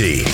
Liberty.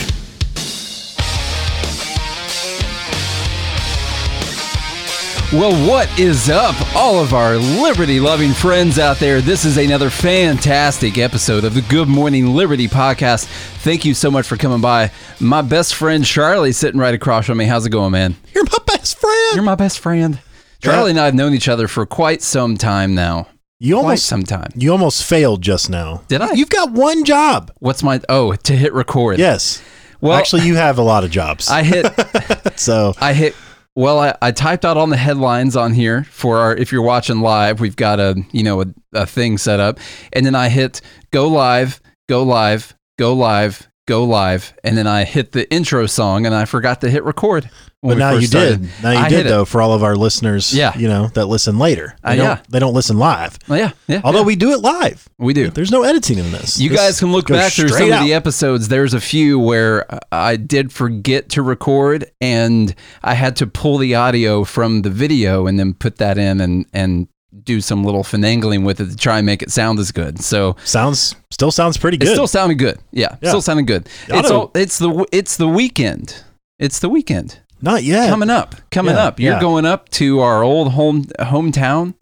Well, what is up, all of our liberty loving friends out there? This is another fantastic episode of the Good Morning Liberty podcast. Thank you so much for coming by. My best friend Charlie sitting right across from me. How's it going, man? You're my best friend. You're my best friend. Charlie and I have known each other for quite some time now. You almost some time. you almost failed just now. Did I? You've got one job. What's my oh to hit record? Yes. Well, Actually, you have a lot of jobs. I hit so I hit. Well, I, I typed out on the headlines on here for our. If you're watching live, we've got a you know a, a thing set up, and then I hit go live, go live, go live, go live, and then I hit the intro song, and I forgot to hit record. but now you started. did. Now you I did hit it. though for all of our listeners. Yeah. You know that listen later. They Uh, don't, yeah. They don't listen live. Oh, yeah, yeah. Although yeah. we do it live. we do. There's no editing in this. You This guys can look back through some straight of the episodes. There's a few where I did forget to record, and I had to pull the audio from the video and then put that in and and do some little finagling with it to try and make it sound as good. So Sounds still sounds pretty it good. still sounded good. Yeah, Yeah. still sounded good. It's all, it's the it's the weekend. It's the weekend Not yet. coming up. Coming Yeah, up. You're yeah. going up to our old home hometown.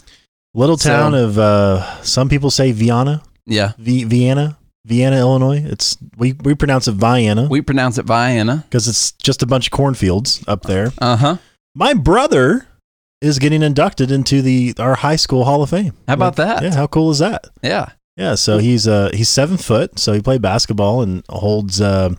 Little So- town of uh, some people say Vienna, Yeah, v- Vienna, Vienna, Illinois. It's we we pronounce it Vienna we pronounce it Vienna. because it's just a bunch of cornfields up there. Uh huh. My brother is getting inducted into the our high school Hall of Fame. How about that? Yeah, how cool is that? Yeah. Yeah, so he's uh he's seven foot, so he played basketball and holds uh,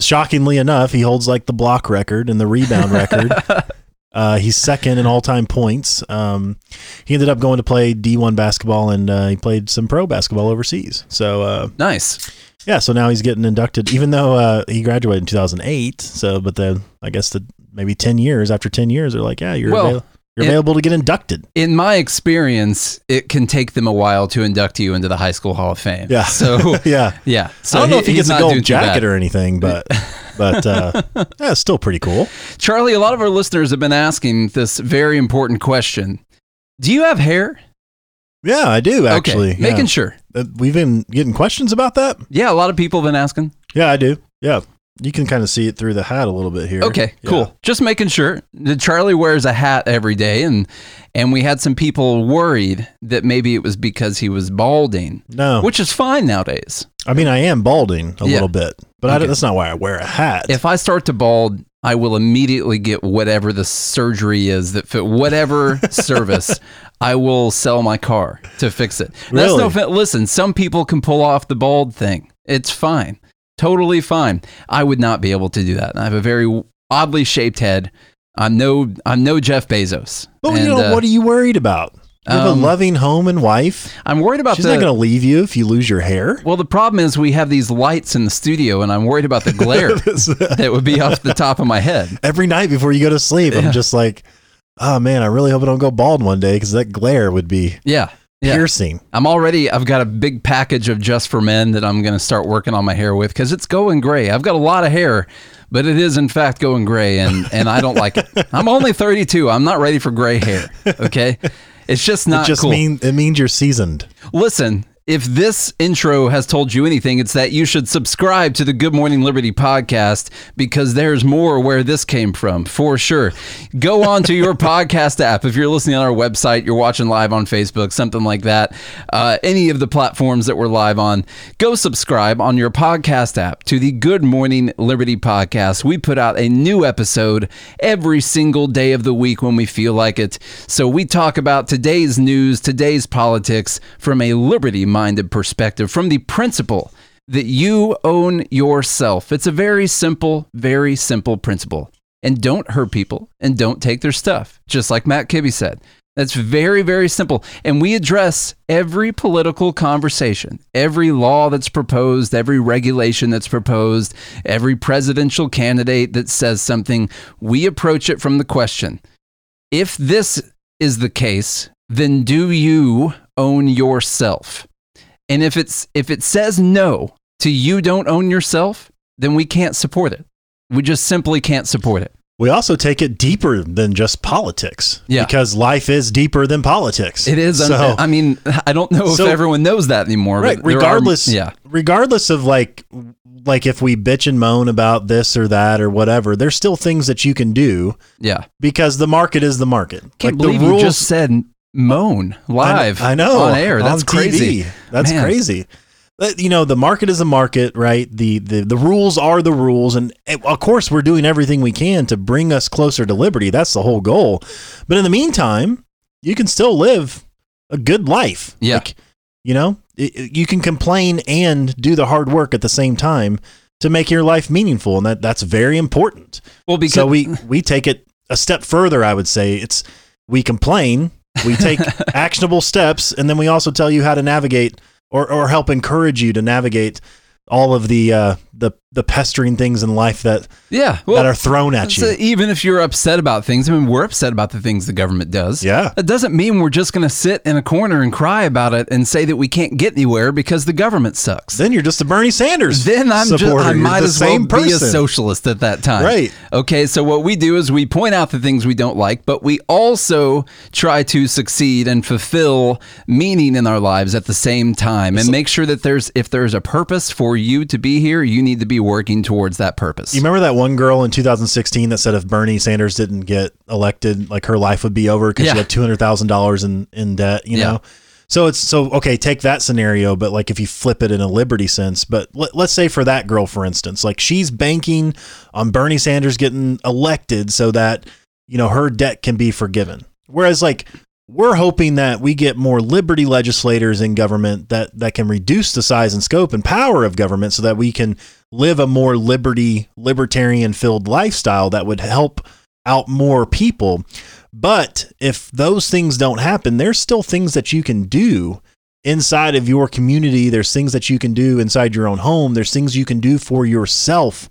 shockingly enough, he holds like the block record and the rebound record. Uh, he's second in all time points. Um, he ended up going to play D one basketball and uh, he played some pro basketball overseas. So uh, Nice. yeah, so now he's getting inducted, even though uh, he graduated in 2008. So, but then I guess the maybe 10 years after 10 years, they're like, yeah, you're Well, avail- you're it- available to get inducted. in my experience, it can take them a while to induct you into the High School Hall of Fame. Yeah. So yeah. yeah. So I don't know if he gets a gold doing too bad. jacket or anything, but but uh, yeah, it's still pretty cool. Charlie, a lot of our listeners have been asking this very important question. Do you have hair? Yeah, I do actually. okay. yeah. Making sure. Uh, We've been getting questions about that. Yeah, a lot of people have been asking. Yeah, I do. Yeah, you can kind of see it through the hat a little bit here. Okay, Yeah. cool. Just making sure. that Charlie wears a hat every day and and we had some people worried that maybe it was because he was balding, No, which is fine nowadays. I mean I am balding a Yeah. little bit, but Okay. that's not why I wear a hat. If I start to bald, I will immediately get whatever the surgery is that fit whatever service. I will sell my car to fix it. That's no Really? Listen, some people can pull off the bald thing. It's fine, totally fine. I would not be able to do that. I have a very oddly shaped head. I'm no, I'm no Jeff Bezos. but you know uh, what are you worried about? You have um, a loving home and wife. I'm worried about She's the. not going to leave you if you lose your hair. well, the problem is we have these lights in the studio, and I'm worried about the glare that would be off the top of my head. Every night before you go to sleep, Yeah. I'm just like, oh man, I really hope I don't go bald one day because that glare would be Yeah. Yeah. piercing. I'm already, I've got a big package of Just for Men that I'm going to start working on my hair with because it's going gray. I've got a lot of hair, but it is in fact going gray and, and I don't like it. I'm only 32. I'm not ready for gray hair. Okay. It's just not it just cool. mean it means you're seasoned. Listen, if this intro has told you anything, it's that you should subscribe to the Good Morning Liberty podcast because there's more where this came from, for sure. Go on to your podcast app. If you're listening on our website, you're watching live on Facebook, something like that, uh, any of the platforms that we're live on, go subscribe on your podcast app to the Good Morning Liberty podcast. We put out a new episode every single day of the week when we feel like it. So we talk about today's news, today's politics from a liberty minded perspective, from the principle that you own yourself. It's a very simple, very simple principle. And don't hurt people and don't take their stuff, just like Matt Kibbe said. That's very, very simple. And we address every political conversation, every law that's proposed, every regulation that's proposed, every presidential candidate that says something. We approach it from the question if this is the case, then do you own yourself? And if it's if it says no to you don't own yourself, then we can't support it. We just simply can't support it. We also take it deeper than just politics. Yeah. Because life is deeper than politics. It is. So, I mean, I don't know if So- everyone knows that anymore. right. but there are- Regardless. yeah. Regardless of like like if we bitch and moan about this or that or whatever, there's still things that you can do Yeah. because the market is the market. Can't like believe the you rules just said moan live. I, I know on air. That's on crazy. TV. That's Man. crazy. You know, the market is a market, right? The, the the rules are the rules, and eh, of course, we're doing everything we can to bring us closer to liberty. That's the whole goal. But in the meantime, you can still live a good life. Yeah. Like, you know, it- you can complain and do the hard work at the same time to make your life meaningful, and that that's very important Well, because so we we take it a step further i would say it's we complain we take actionable steps and then we also tell you how to navigate or, or help encourage you to navigate all of the uh, the the pestering things in life that yeah, well, that are thrown at so you even if you're upset about things, I mean, we're upset about the things the government does. yeah That doesn't mean we're just going to sit in a corner and cry about it and say that we can't get anywhere because the government sucks. then you're just a bernie sanders Then I'm just. I You're might as well same be a socialist at that time. Right. Okay, so what we do is we point out the things we don't like, but we also try to succeed and fulfill meaning in our lives at the same time and make sure that there's if there's a purpose for you to be here, you need to be working towards that purpose. You remember that one girl in 2016 that said if Bernie Sanders didn't get elected, like her life would be over because Yeah. she had two hundred thousand dollars in in debt. You Yeah. know, so it's so okay. Take that scenario, but like if you flip it in a liberty sense, but let, let's say for that girl, for instance, like she's banking on Bernie Sanders getting elected so that you know her debt can be forgiven. Whereas like we're hoping that we get more liberty legislators in government that that can reduce the size and scope and power of government so that we can live a more liberty libertarian filled lifestyle that would help out more people. But if those things don't happen there's still things that you can do inside of your community. There's things that you can do inside your own home. There's things you can do for yourself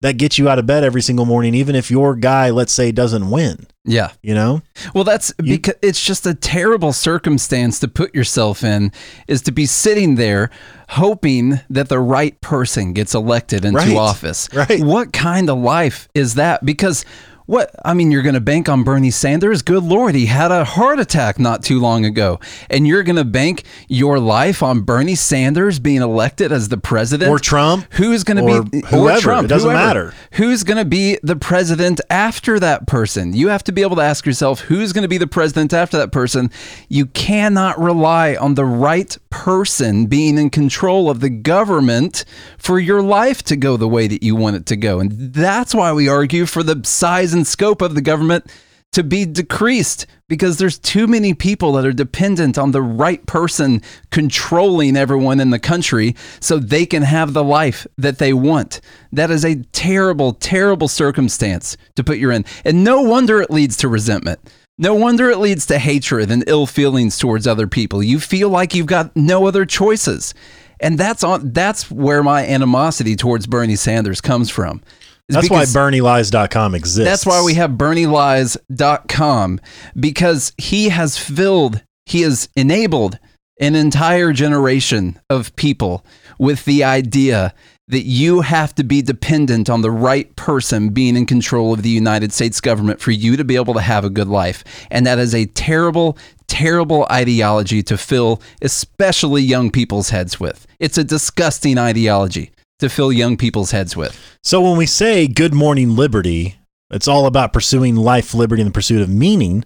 that gets you out of bed every single morning even if your guy let's say doesn't win yeah. you know Well, that's You- because it's just a terrible circumstance to put yourself in is to be sitting there hoping that the right person gets elected into Right. office. Right. What kind of life is that? Because what I mean, you're going to bank on Bernie Sanders. Good Lord, he had a heart attack not too long ago, and you're going to bank your life on Bernie Sanders being elected as the president or trump Who's going to be whoever. Or Trump, It doesn't whoever. matter. Who's going to be the president after that person? You have to be able to ask yourself who's going to be the president after that person. You cannot rely on the right person being in control of the government for your life to go the way that you want it to go. And that's why we argue for the size and scope of the government to be decreased because there's too many people that are dependent on the right person controlling everyone in the country so they can have the life that they want. That is a terrible, terrible circumstance to put you in. And no wonder it leads to resentment. No wonder it leads to hatred and ill feelings towards other people. You feel like you've got no other choices. And that's on that's where my animosity towards Bernie Sanders comes from. That's why bernielies.com exists that's why we have BernieLies.com because he has filled, he has enabled an entire generation of people with the idea that you have to be dependent on the right person being in control of the United States government for you to be able to have a good life. And that is a terrible, terrible ideology to fill, especially young people's heads with. It's a disgusting ideology to fill young people's heads with. So when we say good morning liberty, it's all about pursuing life, liberty, and the pursuit of meaning.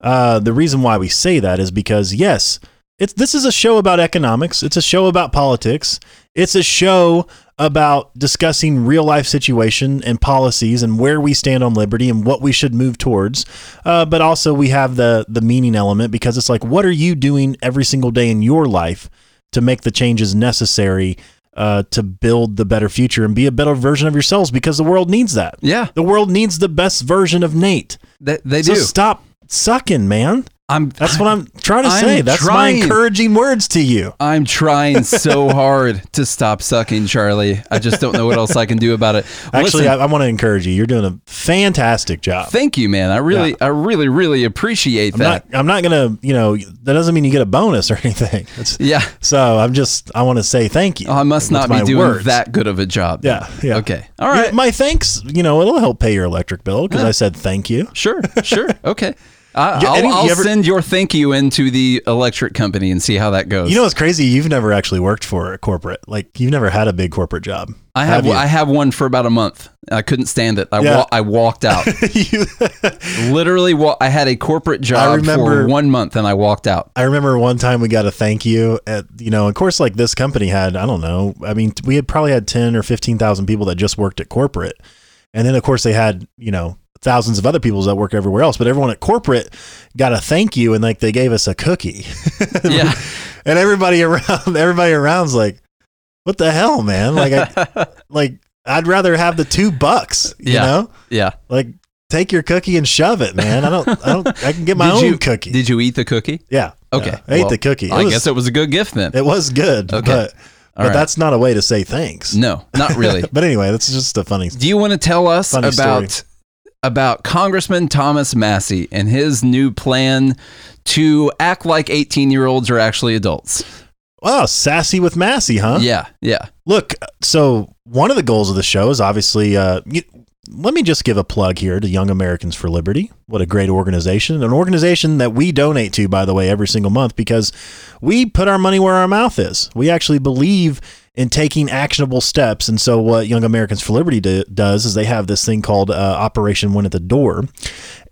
Uh, the reason why we say that is because yes, it's this is a show about economics. It's a show about politics. It's a show about discussing real life situation and policies and where we stand on liberty and what we should move towards. Uh, but also we have the the meaning element because it's like what are you doing every single day in your life to make the changes necessary uh, to build the better future and be a better version of yourselves because the world needs that. Yeah, The world needs the best version of Nate. they, they So do. stop sucking, man. I'm That's what I'm trying to I'm say. That's trying. my encouraging words to you. I'm trying so hard to stop sucking, Charlie. I just don't know what else I can do about it. Actually, Listen, I, I want to encourage you. You're doing a fantastic job. thank you, man. I really. I really, really appreciate I'm that. not. I'm not gonna. You know, that doesn't mean you get a bonus or anything. It's, yeah, so I'm just. I want to say thank you. Oh, I must with not be my doing words. that good of a job. then. Yeah. Yeah. Okay. All right. My thanks. You know, it'll help pay your electric bill because. I said thank you. sure. Sure. Okay. I, Yeah, I'll, any- I'll you ever- send your thank you into the electric company and see how that goes. You know what's crazy? You've never actually worked for a corporate. Like you've never had a big corporate job. I have you? I have one for about a month. I couldn't stand it. I Yeah. wa- I walked out. You- Literally, wa- I had a corporate job remember- for one month and I walked out. I remember one time we got a thank you at you know, of course, like this company had I don't know. I mean, we had probably had ten or fifteen thousand people that just worked at corporate, and then of course they had you know thousands of other people that work everywhere else. But everyone at corporate got a thank you, and like they gave us a cookie. Yeah. and everybody around everybody around's like, what the hell, man? Like, I, like I'd rather have the two bucks. You Yeah. know, Yeah. like take your cookie and shove it, man. I don't, I don't, I can get my own you- cookie. Did you eat the cookie? yeah. Okay. yeah. I ate the cookie. It I was, guess it was a good gift then. it was good, Okay. but but right. that's not a way to say thanks. No, not really. But anyway, that's just a funny. Do you want to tell us about about Congressman Thomas Massey and his new plan to act like 18 year olds are actually adults? Wow, sassy with Massey, huh? Yeah, yeah. Look, so one of the goals of the show is obviously. Uh, let me just give a plug here to Young Americans for Liberty. What a great organization. An organization that we donate to, by the way, every single month because we put our money where our mouth is. We actually believe in taking actionable steps. And so, what Young Americans for Liberty do, does is they have this thing called uh, Operation Win at the Door.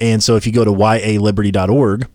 And so, if you go to yaliberty.org,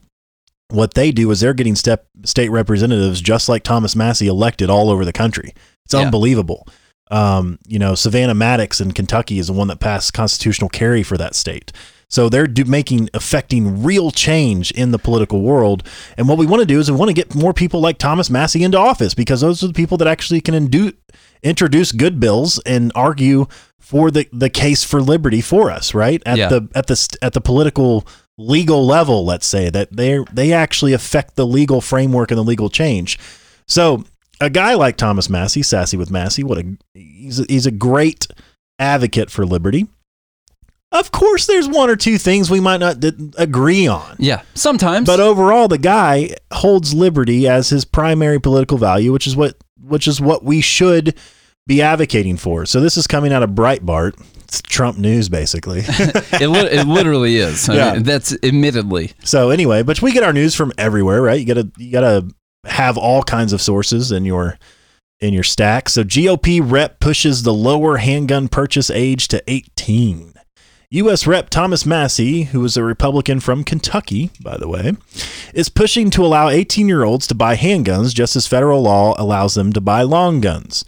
what they do is they're getting step, state representatives just like Thomas Massey elected all over the country. It's Yeah. unbelievable. Um, you know, Savannah Maddox in Kentucky is the one that passed constitutional carry for that state. So they're do, making affecting real change in the political world. And what we want to do is we want to get more people like Thomas Massey into office because those are the people that actually can indu- introduce good bills and argue for the, the case for liberty for us, right? At Yeah. the at the at the political legal level, let's say that they they actually affect the legal framework and the legal change. So a guy like Thomas Massey, sassy with Massey, what a he's a, he's a great advocate for liberty. Of course, there's one or two things we might not d- agree on. Yeah, sometimes. But overall, the guy holds liberty as his primary political value, which is what which is what we should be advocating for. So this is coming out of Breitbart. It's Trump news, basically. it, li- it literally is. I Yeah. mean, that's admittedly. so anyway, but we get our news from everywhere, right? You gotta you gotta have all kinds of sources in your in your stack. So GOP rep pushes the lower handgun purchase age to 18. U.S. Rep Thomas Massey, who is a Republican from Kentucky, by the way, is pushing to allow 18 year olds to buy handguns just as federal law allows them to buy long guns.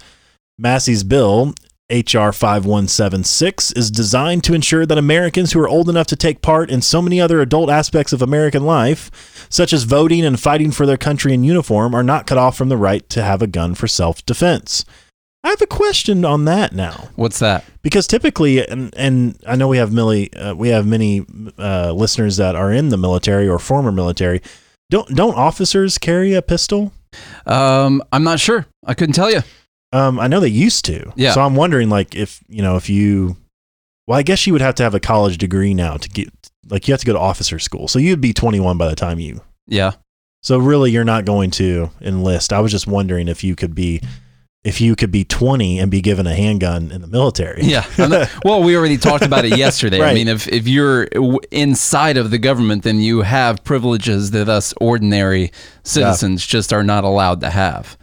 Massey's bill, H.R. 5176, is designed to ensure that Americans who are old enough to take part in so many other adult aspects of American life, such as voting and fighting for their country in uniform, are not cut off from the right to have a gun for self defense. I have a question on that now What's that? because typically and and I know we have Millie uh, we have many uh, listeners that are in the military or former military don't don't officers carry a pistol Um, I'm not sure. I couldn't tell you. Um I know they used to Yeah. so I'm wondering like if you know if you well I guess you would have to have a college degree now to get like you have to go to officer school so you'd be 21 by the time you Yeah. so really you're not going to enlist I was just wondering if you could be if you could be 20 and be given a handgun in the military Yeah. Not- well, we already talked about it yesterday. right. I mean, if, if you're inside of the government, then you have privileges that us ordinary citizens just are not allowed to have.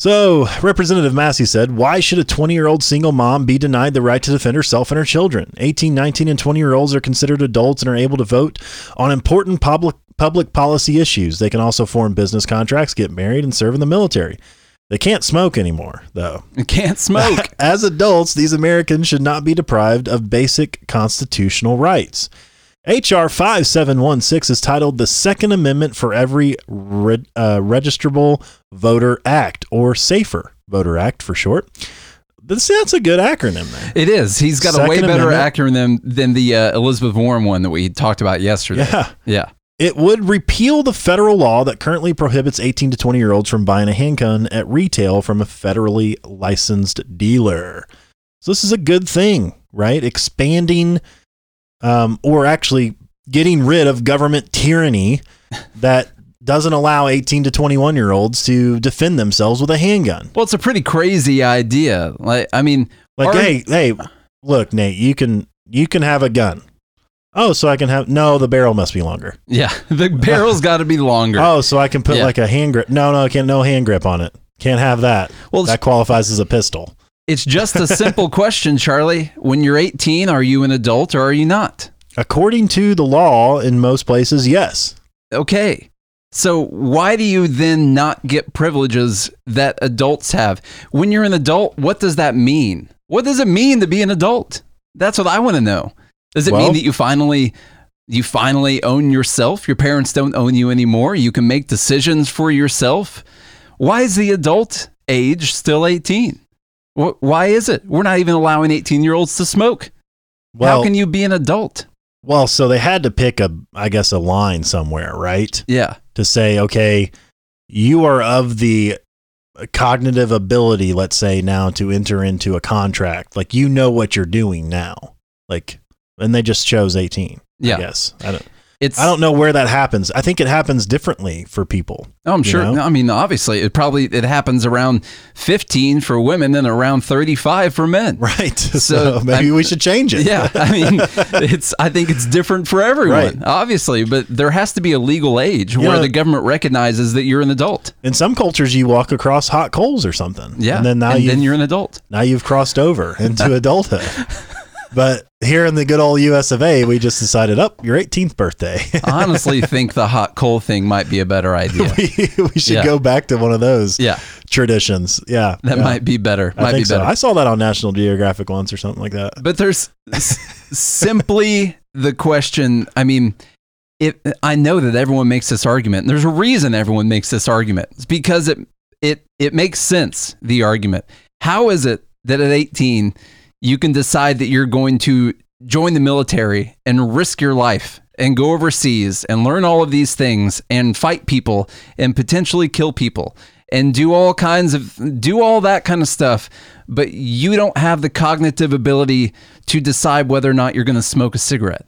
So, Representative Massey said, Why should a 20 year old single mom be denied the right to defend herself and her children? 18, 19, and 20 year olds are considered adults and are able to vote on important public, public policy issues. They can also form business contracts, get married, and serve in the military. They can't smoke anymore, though. You can't smoke. As adults, these Americans should not be deprived of basic constitutional rights. H.R. 5716 is titled The Second Amendment for Every Re- uh, Registrable Voter Act, or SAFER Voter Act for short. This, that's a good acronym there. it is. He's got a way better Amendment. acronym than the uh, Elizabeth Warren one that we talked about yesterday. Yeah. Yeah. It would repeal the federal law that currently prohibits 18 to 20 year olds from buying a handgun at retail from a federally licensed dealer. So this is a good thing, right? Expanding um, or actually getting rid of government tyranny that doesn't allow 18 to 21 year olds to defend themselves with a handgun. Well, it's a pretty crazy idea. Like, I mean, Like, hey, hey, look, Nate, you can you can have a gun. Oh, so I can have no. The barrel must be longer. Yeah, the barrel's got to be longer. Oh, so I can put Yeah. like a hand grip. No, no, I can't. No hand grip on it. Can't have that. Well, That qualifies as a pistol. It's just a simple question, Charlie. When you're 18, are you an adult or are you not? According to the law, in most places, yes. Okay. So why do you then not get privileges that adults have? When you're an adult, what does that mean? What does it mean to be an adult? That's what I want to know. Does it Well- mean that you finally you finally own yourself? Your parents don't own you anymore. You can make decisions for yourself. Why is the adult age still 18? Wh- Why is it? We're not even allowing 18-year-olds to smoke. Well, How can you be an adult? well, so they had to pick a, I guess, a line somewhere, right? Yeah. To say, okay, you are of the cognitive ability, let's say, now to enter into a contract. Like you know what you're doing now. Like, and they just chose 18. Yeah. I guess. I don't. It's I don't know where that happens. I think it happens differently for people. Oh, I'm you sure. know? I mean, obviously, it probably it happens around 15 for women and around 35 for men. Right. So, So, maybe I- we should change it. Yeah, I mean, it's. I think it's different for everyone, Right. obviously, but there has to be a legal age You where know- the government recognizes that you're an adult. In some cultures, you walk across hot coals or something. Yeah, And then now and then you're an adult. now you've crossed over into adulthood. But here in the good old US of A, we just decided, up your 18th birthday. I honestly think the hot coal thing might be a better idea. we, we should Yeah. go back to one of those Yeah, traditions. Yeah. that yeah. might be better. I think be so. I saw that on National Geographic once or something like that. But there's simply the question. I mean, it, I know that everyone makes this argument. And there's a reason everyone makes this argument. It's because it it it makes sense. The argument. How is it that at 18 you can decide that you're going to join the military and risk your life and go overseas and learn all of these things and fight people and potentially kill people and do all kinds of do all that kind of stuff. But you don't have the cognitive ability to decide whether or not you're going to smoke a cigarette.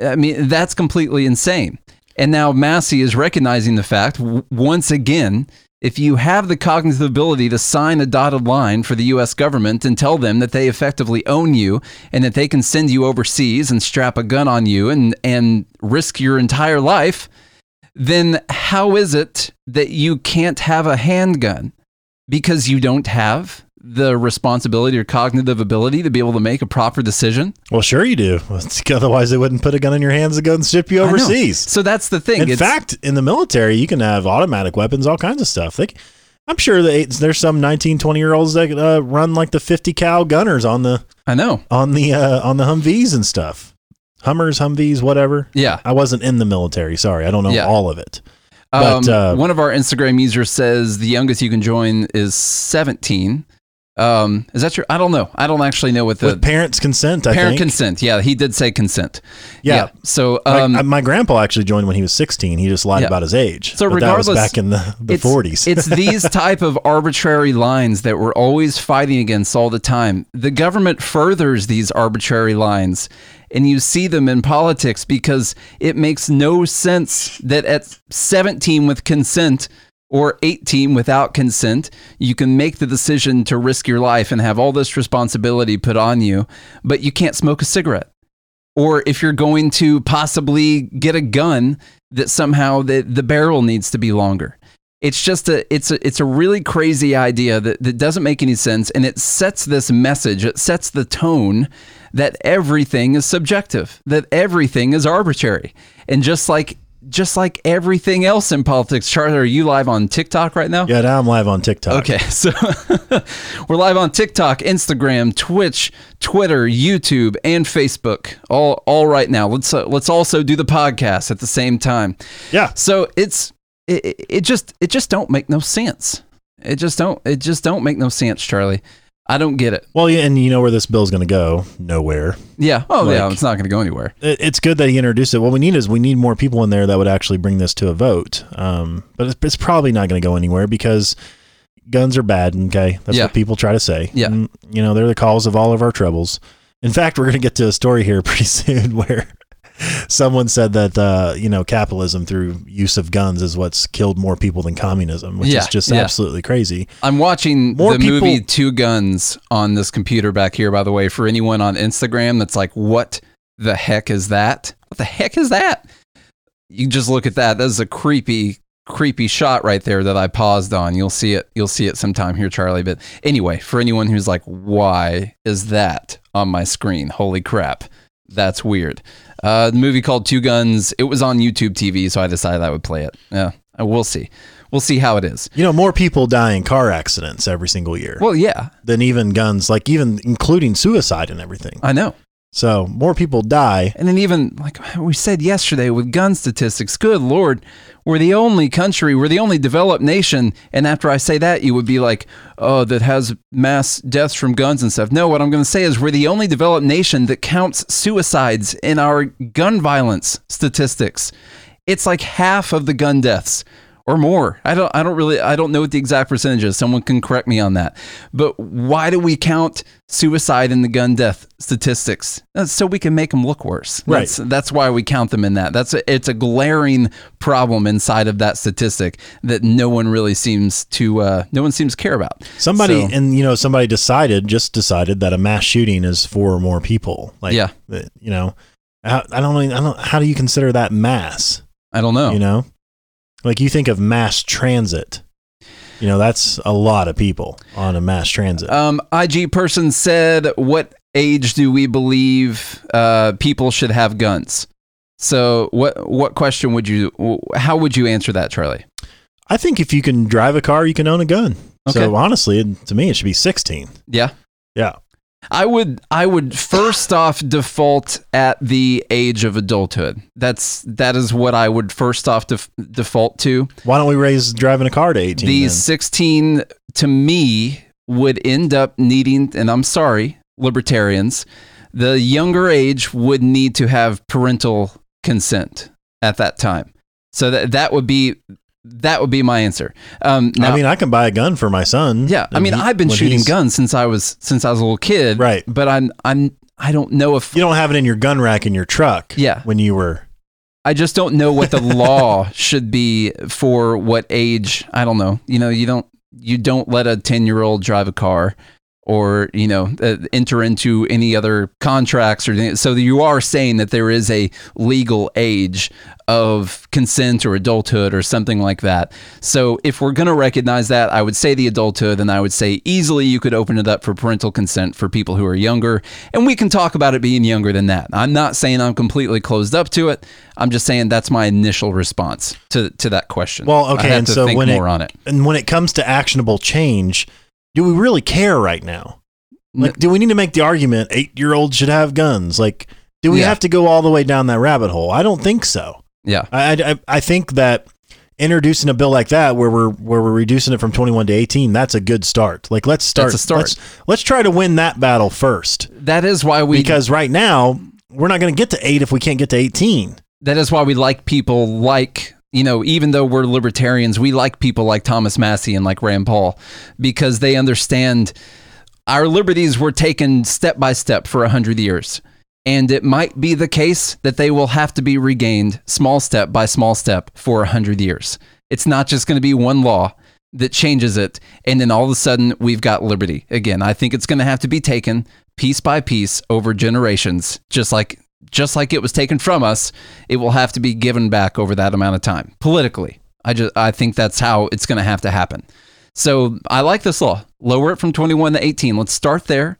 I mean that's completely insane. And now massey is recognizing the fact once again if you have the cognitive ability to sign a dotted line for the US government and tell them that they effectively own you and that they can send you overseas and strap a gun on you and, and risk your entire life, then how is it that you can't have a handgun? Because you don't have the responsibility or cognitive ability to be able to make a proper decision? Well, sure you do. Otherwise, they wouldn't put a gun in your hands to go and ship you overseas. So that's the thing. In It's- fact, in the military, you can have automatic weapons, all kinds of stuff. They, I'm sure that there's some 19, 20 year olds that uh, run like the 50 cal gunners on the I know. on the uh, on the Humvees and stuff, Hummers, Humvees, whatever. Yeah. I wasn't in the military. Sorry, I don't know Yeah. all of it. But, Um, uh, one of our Instagram users says the youngest you can join is 17. Um, is that true? I don't know. I don't actually know what the With parents' consent, I parent think. consent. Yeah, he did say consent. Yeah. So, My- um, uh, my, grandpa actually joined when he was 16. He just lied Yeah. about his age. So But that was regardless, back in the, the it's, 40s. it's these type of arbitrary lines that we're always fighting against all the time. The government furthers these arbitrary lines, and you see them in politics because it makes no sense that at 17 with consent or 18 without consent, you can make the decision to risk your life and have all this responsibility put on you, but you can't smoke a cigarette. Or if you're going to possibly get a gun that somehow the, the barrel needs to be longer. It's just a it's a it's a really crazy idea that, that doesn't make any sense and it sets this message it sets the tone that everything is subjective that everything is arbitrary. And just like just like everything else in politics charlie are you live on tiktok right now yeah, now I'm live on TikTok. Okay, so we're live on TikTok, Instagram, Twitch, Twitter, YouTube, and Facebook. All all right now. Let's uh, let's also do the podcast at the same time. Yeah. So it's it, it- it just it just don't make no sense. It just don't it just don't make no sense, Charlie. I don't get it. Well, yeah, and you know where this bill's going to go? Nowhere. Yeah. Oh yeah, it's not going to go anywhere. It, it's good that he introduced it. What we need is we need more people in there that would actually bring this to a vote. Um, but it's, it's probably not going to go anywhere because guns are bad. Okay, that's Yeah. what people try to say. Yeah. And, you know they're the cause of all of our troubles. In fact, we're going to get to a story here pretty soon where someone said that uh, you know capitalism through use of guns is what's killed more people than communism, which Yeah, is just yeah. absolutely crazy. I'm watching More the people- movie Two Guns on this computer back here, by the way, for anyone on Instagram that's like, what the heck is that? What the heck is that? You just look at that. That's a creepy, creepy shot right there that I paused on. You'll see it. You'll see it sometime here, Charlie. But anyway, for anyone who's like, why is that on my screen? Holy crap. That's weird. Uh, the movie called Two Guns. It was on YouTube TV, so I decided I would play it. Yeah, uh, we'll see. We'll see how it is. You know, more people die in car accidents every single year Well, yeah, than even guns, like even including suicide and everything. I know. So more people die. And then even like we said yesterday with gun statistics, good lord, we're the only country, we're the only developed nation. And after I say that, you would be like, oh, that has mass deaths from guns and stuff. No, what I'm going to say is we're the only developed nation that counts suicides in our gun violence statistics. It's like half of the gun deaths or more. I don't I don't really I don't know what the exact percentage is. Someone can correct me on that. But why do we count suicide in the gun death statistics? That's so we can make them look worse. Right. That's that's why we count them in that. That's a, it's a glaring problem inside of that statistic that no one really seems to uh, no one seems to care about. Somebody So- and you know somebody decided just decided that a mass shooting is four or more people. Like Yeah. you know, I, I don't know. I don't. How do you consider that mass? I don't know. You know, like you think of mass transit. You know, that's a lot of people on a mass transit. Um, IG person said, "What age do we believe uh, people should have guns?" So, what what question would you? How would you answer that, Charlie? I think if you can drive a car, you can own a gun. Okay. So honestly, to me, it should be 16. Yeah, Yeah. I would. I would first off default at the age of adulthood. That's that is what I would first off def- default to. Why don't we raise driving a car to 18? The then? 16 to me would end up needing, and I'm sorry, libertarians, the younger age would need to have parental consent at that time. So that that would be that would be my answer. Um, now, I mean, I can buy a gun for my son. yeah, I mean, he- I've been shooting guns since I was since I was a little kid, Right. But I'm I'm I don't know if You don't have it in your gun rack in your truck. Yeah. When you were. I just don't know what the law should be for what age. I don't know. You know, you don't you don't let a 10-year-old drive a car or, you know, uh, enter into any other contracts or so you are saying that there is a legal age of consent or adulthood or something like that. So if we're going to recognize that, I would say the adulthood and I would say easily you could open it up for parental consent for people who are younger and we can talk about it being younger than that. I'm not saying I'm completely closed up to it. I'm just saying that's my initial response to to that question. Well, okay. And so when more it, on it. and when it comes to actionable change, do we really care right now? Like, do we need to make the argument eight year olds should have guns? Like, do we Yeah. have to go all the way down that rabbit hole? I don't think so. Yeah. I, I, I think that introducing a bill like that where we're where we're reducing it from 21 to 18 that's a good start like let's start That's a start. let's let's try to win that battle first That is why we because right now we're not going to get to 8 if we can't get to 18 that is why we like people like you know even though we're libertarians we like people like thomas massey and like rand paul because they understand our liberties were taken step by step for 100 years. And it might be the case that they will have to be regained small step by small step for 100 years. It's not just going to be one law that changes it and then all of a sudden we've got liberty again. I think it's going to have to be taken piece by piece over generations just like just like it was taken from us it will have to be given back over that amount of time politically. I just i think that's how it's going to have to happen. So i like this law. Lower it from 21 to 18 let's start there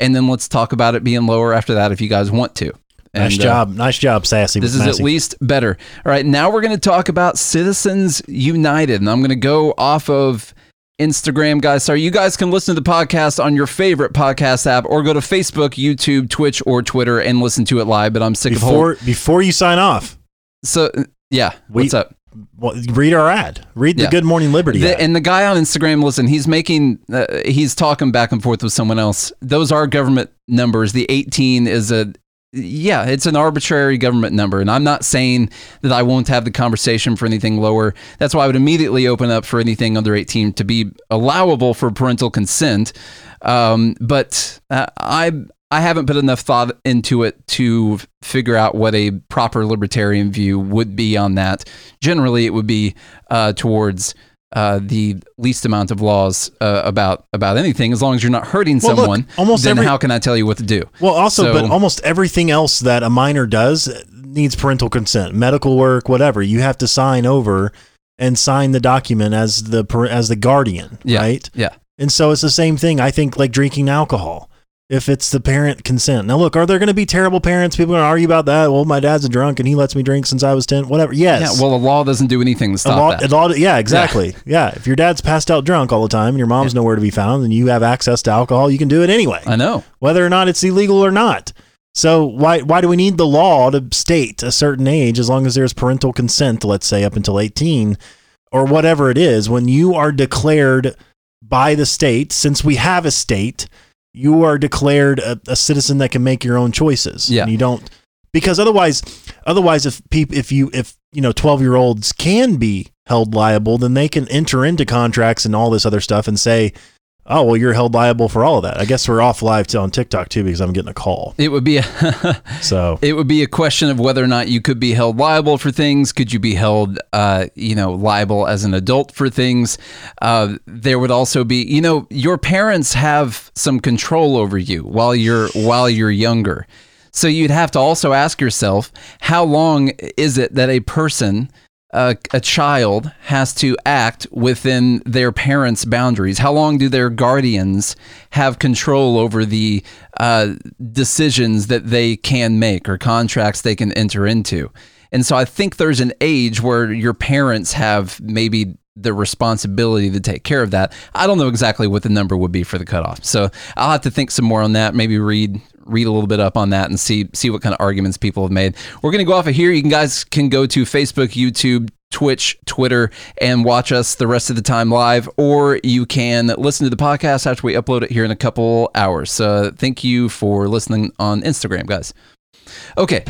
and then let's talk about it being lower after that if you guys want to. Nice And, uh, job. Nice job sassy this is Massey. at least better. All right, now we're going to talk about Citizens United, and I'm going to go off of Instagram, guys. Sorry, you guys can listen to the podcast on your favorite podcast app, or go to Facebook, YouTube, Twitch, or Twitter and listen to it live. But I'm sick of before before you sign off. So yeah, We- what's up? well, read our ad read the Yeah. good morning liberty The, ad. and the guy on Instagram, listen, he's making, uh, he's talking back and forth with someone else. Those are government numbers. The 18 is a, yeah, it's an arbitrary government number. And I'm not saying that I won't have the conversation for anything lower. That's why I would immediately open up for anything under 18 to be allowable for parental consent. Um, but uh, I, I haven't put enough thought into it to figure out what a proper libertarian view would be on that. Generally, it would be uh, towards uh, the least amount of laws uh, about about anything as long as you're not hurting Well, look, someone. almost then every- how can I tell you what to do? Well, also, So- but almost everything else that a minor does needs parental consent. Medical work, whatever, you have to sign over and sign the document as the as the guardian, Yeah. right? Yeah. And so it's the same thing. I think like drinking alcohol. If it's the parent consent. Now, look, are there going to be terrible parents? People are going to argue about that. Well, my dad's a drunk and he lets me drink since I was 10. Whatever. Yes. Yeah, well, the law doesn't do anything to stop lot- that. lot- yeah, exactly. Yeah. If your dad's passed out drunk all the time and your mom's nowhere to be found and you have access to alcohol, you can do it anyway I know. whether or not it's illegal or not. So why why do we need the law to state a certain age as long as there's parental consent, let's say up until 18 or whatever it is, when you are declared by the state, since we have a state, you are declared a, a citizen that can make your own choices. Yeah. And you don't because otherwise otherwise if peop, if you if you know 12 year olds can be held liable, then they can enter into contracts and all this other stuff and say, Oh well, you're held liable for all of that. I guess we're off live on TikTok too because I'm getting a call. It would be a So it would be a question of whether or not you could be held liable for things. Could you be held, uh, you know, liable as an adult for things? Uh, there would also be, you know, your parents have some control over you while you're while you're younger. So you'd have to also ask yourself, how long is it that a person a, a child has to act within their parents' boundaries? How long do their guardians have control over the uh, decisions that they can make or contracts they can enter into? And so I think there's an age where your parents have maybe the responsibility to take care of that. I don't know exactly what the number would be for the cutoff. So I'll have to think some more on that, maybe read read a little bit up on that and see see what kind of arguments people have made. We're going to go off of here. You guys can go to Facebook, YouTube, Twitch, Twitter, and watch us the rest of the time live, or you can listen to the podcast after we upload it here in a couple hours. So thank you for listening on Instagram, guys. Okay.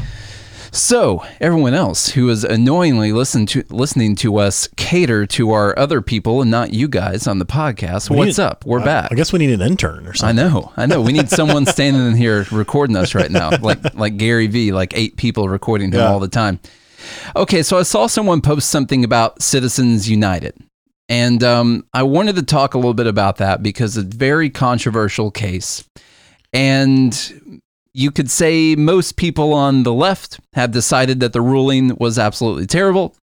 So, everyone else who is annoyingly listen to, listening to us cater to our other people and not you guys on the podcast, We what's need- up? We're I- back. I guess we need an intern or something. I know, I know. We need someone standing in here recording us right now, like like Gary Vee, like eight people recording him Yeah. all the time. Okay, so I saw someone post something about Citizens United, and um, I wanted to talk a little bit about that because it's a very controversial case, and you could say most people on the left have decided that the ruling was absolutely terrible.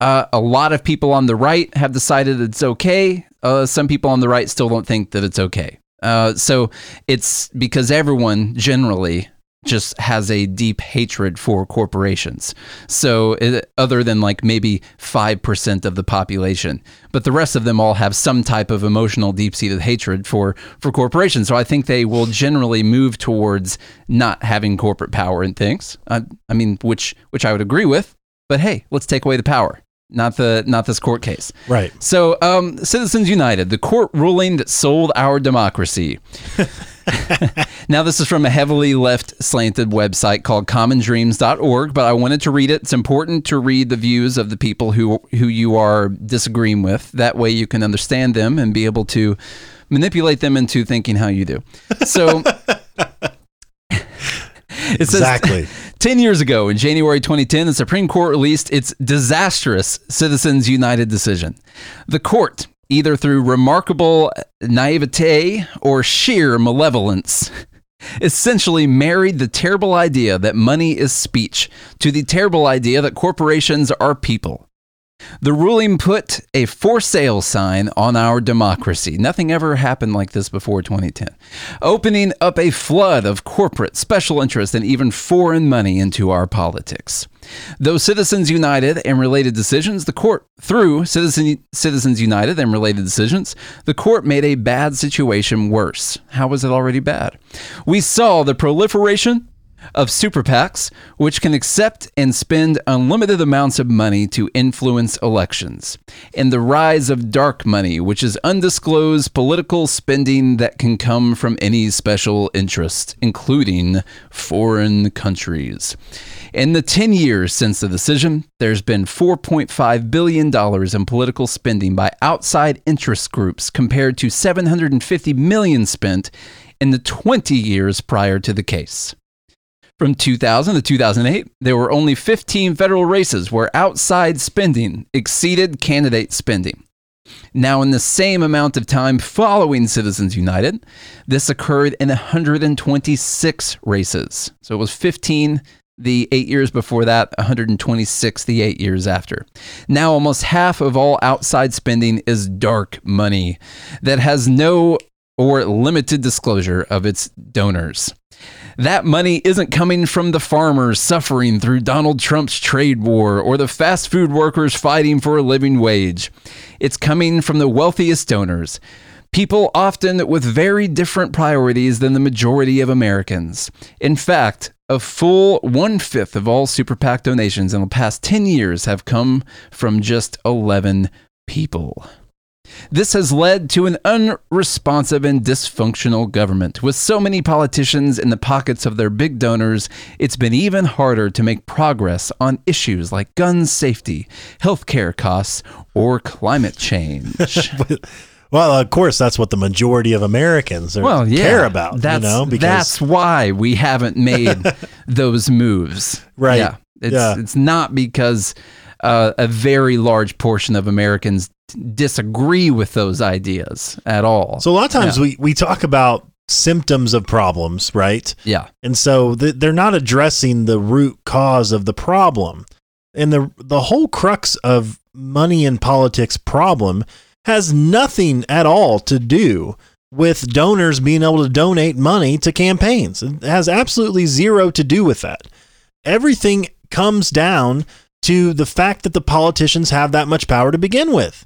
Uh, a lot of people on the right have decided it's okay. Uh, some people on the right still don't think that it's okay. Uh, so it's because everyone generally just has a deep hatred for corporations. So it, other than like maybe 5% of the population, but the rest of them all have some type of emotional deep-seated hatred for for corporations. So I think they will generally move towards not having corporate power in things. I, I mean, which which I would agree with. But hey, let's take away the power, not the not this court case. Right. So, um, Citizens United, the court ruling that sold our democracy. now, this is from a heavily left slanted website called commondreams.org, but I wanted to read it. It's important to read the views of the people who, who you are disagreeing with. That way you can understand them and be able to manipulate them into thinking how you do. So, it says, Exactly. 10 years ago, in January 2010, the Supreme Court released its disastrous Citizens United decision. The court, either through remarkable naivete or sheer malevolence, essentially married the terrible idea that money is speech to the terrible idea that corporations are people. The ruling put a for sale sign on our democracy. Nothing ever happened like this before 2010. Opening up a flood of corporate, special interest, and even foreign money into our politics. Though Citizens United and related decisions, the court, through Citizen, Citizens United and related decisions, the court made a bad situation worse. How was it already bad? We saw the proliferation of super PACs, which can accept and spend unlimited amounts of money to influence elections, and the rise of dark money, which is undisclosed political spending that can come from any special interest, including foreign countries. In the 10 years since the decision, there's been $4.5 billion in political spending by outside interest groups compared to 750 million spent in the 20 years prior to the case. From 2000 to 2008, there were only 15 federal races where outside spending exceeded candidate spending. Now, in the same amount of time following Citizens United, this occurred in 126 races. So it was 15 the eight years before that, 126 the eight years after. Now, almost half of all outside spending is dark money that has no or limited disclosure of its donors. That money isn't coming from the farmers suffering through Donald Trump's trade war or the fast food workers fighting for a living wage. It's coming from the wealthiest donors, people often with very different priorities than the majority of Americans. In fact, a full one fifth of all Super PAC donations in the past 10 years have come from just 11 people. This has led to an unresponsive and dysfunctional government. With so many politicians in the pockets of their big donors, it's been even harder to make progress on issues like gun safety, healthcare costs, or climate change. well, of course, that's what the majority of Americans well, yeah, care about. That's, you know, because that's why we haven't made those moves. Right. Yeah. It's, Yeah. it's not because uh, a very large portion of Americans disagree with those ideas at all. so a lot of times Yeah. we we talk about symptoms of problems, right? yeah. And so th- they're not addressing the root cause of the problem. And the the whole crux of money in politics problem has nothing at all to do with donors being able to donate money to campaigns. It has absolutely zero to do with that. Everything comes down to the fact that the politicians have that much power to begin with.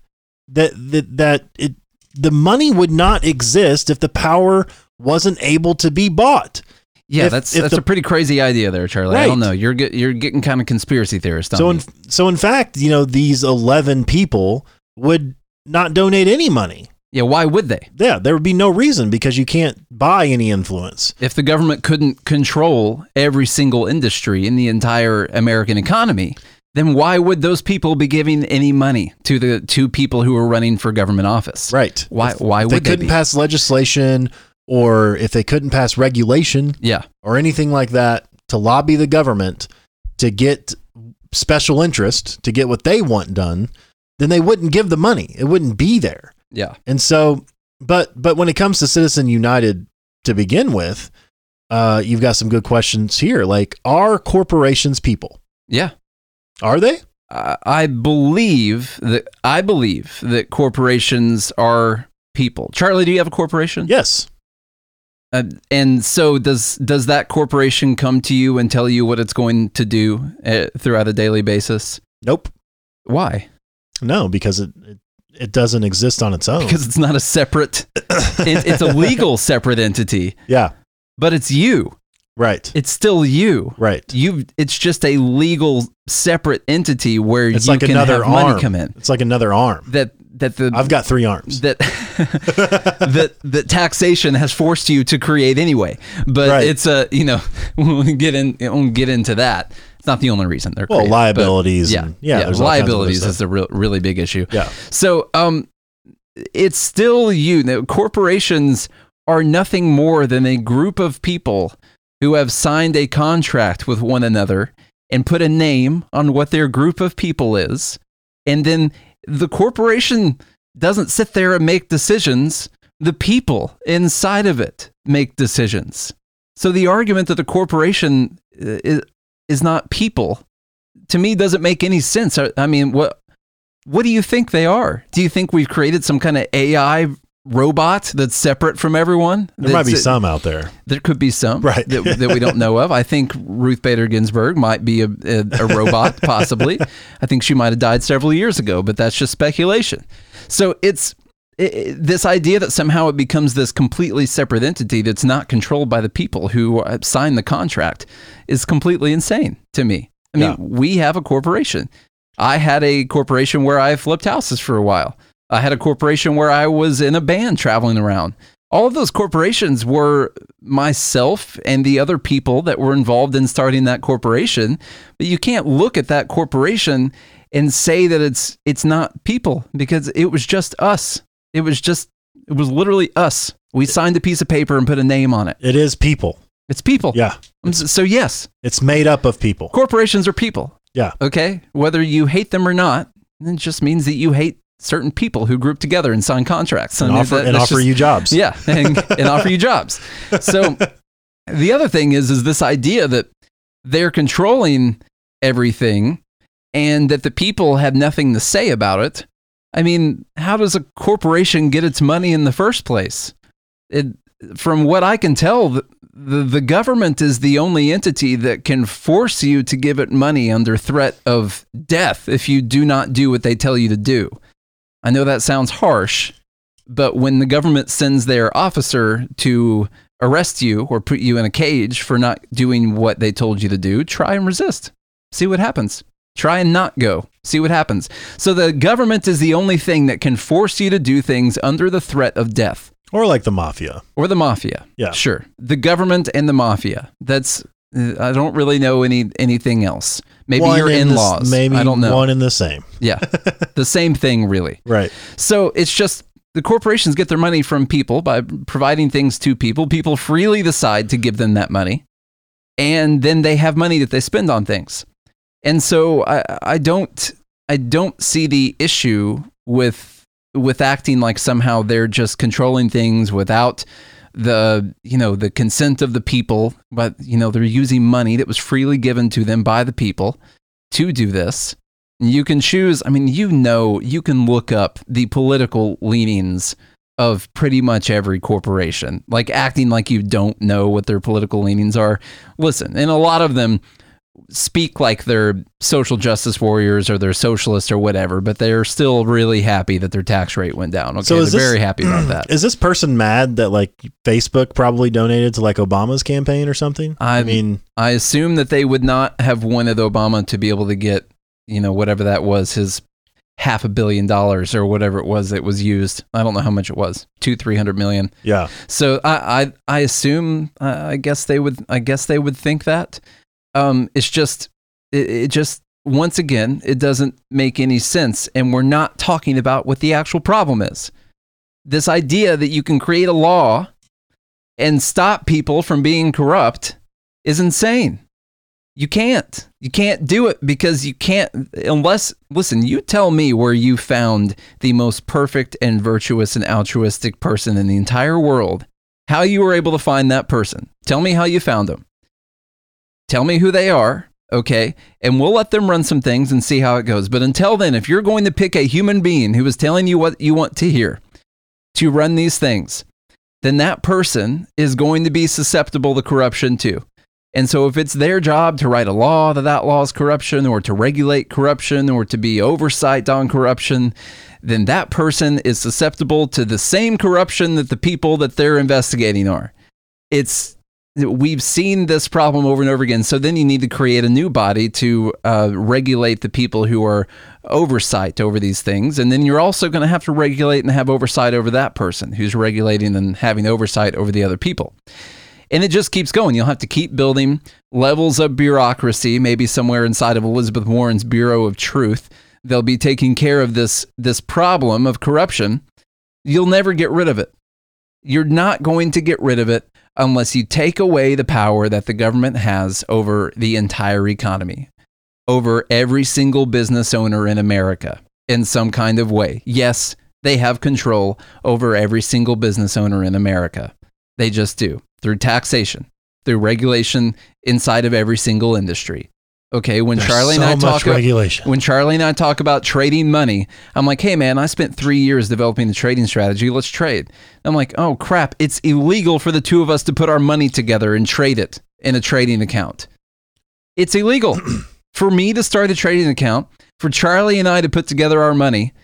That that that it the money would not exist if the power wasn't able to be bought. Yeah, If- that's if that's the- a pretty crazy idea there, Charlie. I don't know. You're get, you're getting kind of conspiracy theorist So in so in fact, you know, these eleven people would not donate any money. yeah, why would they? Yeah, there would be no reason because you can't buy any influence. If the government couldn't control every single industry in the entire American economy, then why would those people be giving any money to the two people who are running for government office? Right. Why If- why if would they they couldn't be? pass legislation or if they couldn't pass regulation yeah. or anything like that to lobby the government to get special interest to get what they want done, then they wouldn't give the money. It wouldn't be there. Yeah. And so, but but when it comes to Citizen United to begin with, uh, you've got some good questions here. Like, are corporations people? Yeah. Are they? I I believe that I believe that corporations are people. Charlie, do you have a corporation? Yes. Uh, and so does does that corporation come to you and tell you what it's going to do uh, throughout a daily basis? Nope. Why? No, because it it, it doesn't exist on its own. Because it's not a separate. it, it's a legal separate entity, yeah. but it's you. Right. It's still you. Right. You. It's just a legal separate entity where It's you like can another have money arm. come in. It's like another arm. That that the I've got three arms. that that that taxation has forced you to create anyway. But Right. it's a you know we'll get in we'll get into that. It's not the only reason they're Well, created, liabilities Yeah, and- yeah, yeah, there's all kinds of liabilities is a real, really big issue. Yeah. So um, it's still you. Now, corporations are nothing more than a group of people who have signed a contract with one another and put a name on what their group of people is. And then the corporation doesn't sit there and make decisions. The people inside of it make decisions. So the argument that the corporation uh, is, is not people to me doesn't make any sense. I, I mean, what what do you think they are? Do you think we've created some kind of AI robot that's separate from everyone? There might be some out there. there could be some Right. that, that we don't know of. I think Ruth Bader Ginsburg might be a, a, a robot, possibly. I think she might have died several years ago, but that's just speculation. So it's i i- this idea that somehow it becomes this completely separate entity that's not controlled by the people who uh, signed the contract is completely insane to me. I mean, Yeah. we have a corporation. I had a corporation where I flipped houses for a while. I had a corporation where I was in a band traveling around. All of those corporations were myself and the other people that were involved in starting that corporation. But you can't look at that corporation and say that it's it's not people because it was just us. It was just it was literally us. We signed a piece of paper and put a name on it. It is people. It's people. Yeah. So yes, It's made up of people. corporations are people. Yeah. Okay. Whether you hate them or not, it just means that you hate certain people who group together and sign contracts And mean, offer, that- and offer just- you jobs. yeah, and, and offer you jobs. So the other thing is is this idea that they're controlling everything and that the people have nothing to say about it. I mean, how does a corporation get its money in the first place? It, from what I can tell, the, the, the government is the only entity that can force you to give it money under threat of death if you do not do what they tell you to do. I know that sounds harsh, but when the government sends their officer to arrest you or put you in a cage for not doing what they told you to do, try and resist. See what happens. Try and not go. See what happens. So the government is the only thing that can force you to do things under the threat of death Or like the mafia. or the mafia. Yeah. Sure. The government and the mafia. That's Uh, I don't really know any anything else. Maybe One your in in-laws. Maybe I don't know. one and the same. Yeah. the same thing really. Right. So it's just the corporations get their money from people by providing things to people. People freely decide to give them that money. And then they have money that they spend on things. And so I, I don't I don't see the issue with with acting like somehow they're just controlling things without the you know the consent of the people but you know they're using money that was freely given to them by the people to do this. You can choose i mean you know you can look up the political leanings of pretty much every corporation like acting like you don't know what their political leanings are. Listen and a lot of them speak like they're social justice warriors or they're socialists or whatever but they're still really happy that their tax rate went down okay So they're this- very happy about that Is this person mad that like Facebook probably donated to like Obama's campaign or something? I I'm- mean, I assume that they would not have wanted Obama to be able to get, you know, whatever that was, his half a billion dollars or whatever it was that was used. I don't know how much it was, two, three hundred million. yeah. So I, I, I assume, uh, I guess they would, I guess they would think that. Um, it's just, it, it just, once again, it doesn't make any sense, and we're not talking about what the actual problem is. This idea that you can create a law and stop people from being corrupt is insane. You can't. You can't do it because you can't, unless, listen, you tell me where you found the most perfect and virtuous and altruistic person in the entire world, how you were able to find that person. Tell me how you found them. Tell me who they are, okay? And we'll let them run some things and see how it goes. But until then, if you're going to pick a human being who is telling you what you want to hear to run these things, then that person is going to be susceptible to corruption too. And so, if it's their job to write a law that that law is corruption or to regulate corruption or to be oversight on corruption, then that person is susceptible to the same corruption that the people that they're investigating are. It's we've seen this problem over and over again. So then you need to create a new body to uh, regulate the people who are oversight over these things, and then you're also going to have to regulate and have oversight over that person who's regulating and having oversight over the other people. And it just keeps going. You'll have to keep building levels of bureaucracy, maybe somewhere inside of Elizabeth Warren's Bureau of Truth. They'll be taking care of this, this problem of corruption. You'll never get rid of it. You're not going to get rid of it unless you take away the power that the government has over the entire economy, over every single business owner in America in some kind of way. Yes, they have control over every single business owner in America. They just do through taxation, through regulation inside of every single industry. Okay, when There's Charlie so and I talk regulation. when Charlie and I talk about trading money, I'm like, hey man, I spent three years developing the trading strategy. Let's trade. I'm like, oh crap, it's illegal for the two of us to put our money together and trade it in a trading account. It's illegal for me to start a trading account, for Charlie and I to put together our money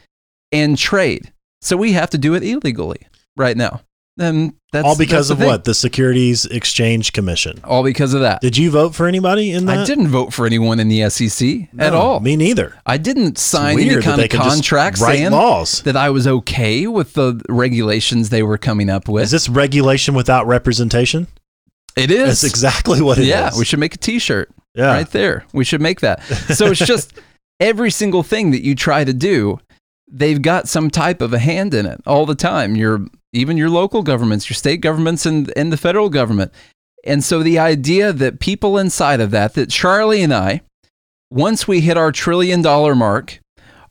and trade. So we have to do it illegally right now. And that's All because that's of the thing. what? The Securities Exchange Commission. All because of that. Did you vote for anybody in that? I didn't vote for anyone in the SEC at all. Me neither. I didn't sign any weird that kind they of could contract write saying laws. that I was okay with the regulations they were coming up with. Is this regulation without representation? it is. That's exactly what it is. yeah, we should make a T-shirt yeah. right there. We should make that. So it's just every single thing that you try to do, they've got some type of a hand in it all the time. Your even your local governments, your state governments, and and the federal government. And so the idea that people inside of that, that Charlie and I, once we hit our trillion dollar mark,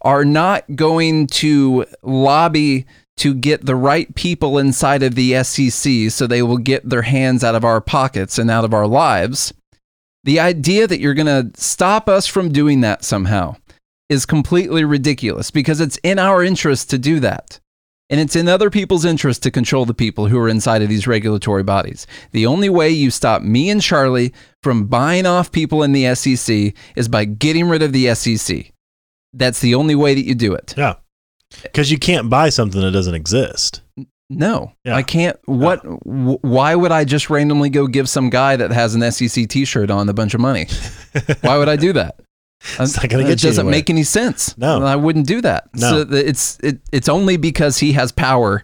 are not going to lobby to get the right people inside of the SEC so they will get their hands out of our pockets and out of our lives, the idea that you're going to stop us from doing that somehow is completely ridiculous because it's in our interest to do that. And it's in other people's interest to control the people who are inside of these regulatory bodies. The only way you stop me and Charlie from buying off people in the SEC is by getting rid of the SEC. That's the only way that you do it. Yeah. Because you can't buy something that doesn't exist. No, Yeah. I can't. What? wh why would I just randomly go give some guy that has an SEC T-shirt on a bunch of money? why would I do that? It's not gonna It get you doesn't anywhere. make any sense. No. I wouldn't do that. No. So it's it, it's only because he has power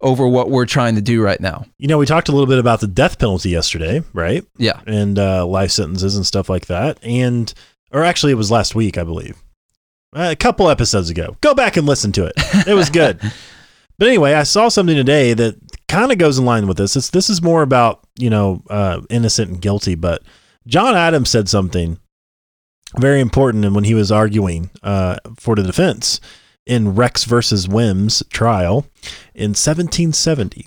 over what we're trying to do right now. You know, we talked a little bit about the death penalty yesterday, right? Yeah. And uh, life sentences and stuff like that. And, or actually, it was last week, I believe. Uh, a couple episodes ago. Go back and listen to it. It was good. but anyway, I saw something today that kind of goes in line with this. It's, this is more about, you know, uh, innocent and guilty. But John Adams said something very important and when he was arguing uh, for the defense in Rex versus Wemms trial in 1770.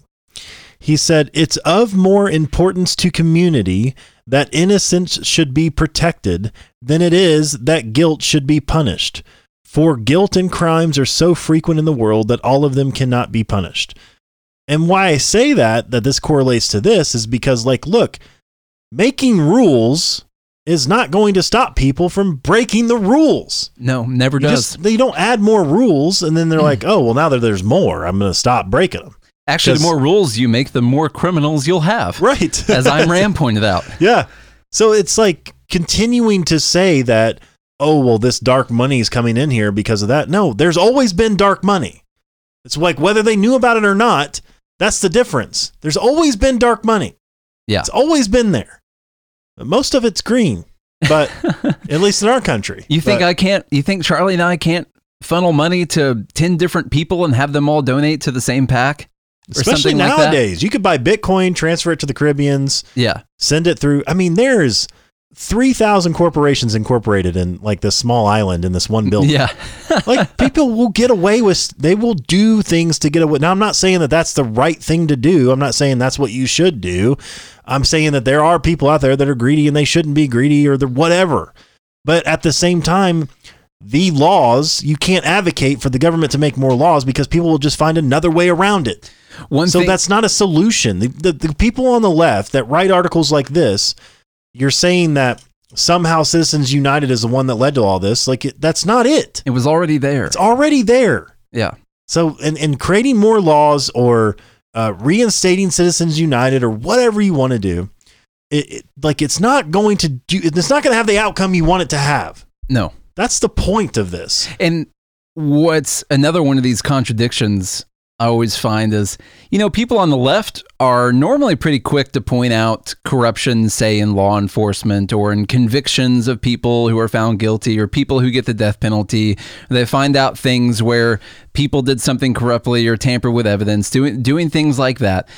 He said, It's of more importance to community that innocence should be protected than it is that guilt should be punished. For guilt and crimes are so frequent in the world that all of them cannot be punished. And why I say that, that this correlates to this, is because, like, look, making rules is not going to stop people from breaking the rules. No, never You does. just they don't add more rules, and then they're hmm. like, oh, well, now that there's more, I'm going to stop breaking them. Actually, the more rules you make, the more criminals you'll have. Right. As Ayn Rand pointed out. yeah. So it's like continuing to say that, oh, well, this dark money is coming in here because of that. No, there's always been dark money. It's like whether they knew about it or not, that's the difference. There's always been dark money. Yeah. It's always been there. Most of it's green, but at least in our country. You think But- I can't? You think Charlie and I can't funnel money to ten different people and have them all donate to the same PAC? especially something like that? nowadays, you could buy Bitcoin, transfer it to the Caribbeans, Yeah, send it through. I mean, there's 3,000 corporations incorporated in like this small island in this one building. yeah, like people will get away with, they will do things to get away. Now, I'm not saying that that's the right thing to do. I'm not saying that's what you should do. I'm saying that there are people out there that are greedy and they shouldn't be greedy or the whatever. But at the same time, the laws, you can't advocate for the government to make more laws because people will just find another way around it. One So thing, that's not a solution. The, the, the people on the left that write articles like this, you're saying that somehow Citizens United is the one that led to all this. Like, it, that's not it. it was already there. It's already there. Yeah, So, and in creating more laws or uh, reinstating Citizens United or whatever you want to do, it, it, like, it's not going to do, it's not going to have the outcome you want it to have. no. That's the point of this. And what's another one of these contradictions I always find is, you know, people on the left are normally pretty quick to point out corruption, say in law enforcement or in convictions of people who are found guilty or people who get the death penalty. They find out things where people did something corruptly or tamper with evidence, doing doing things like that.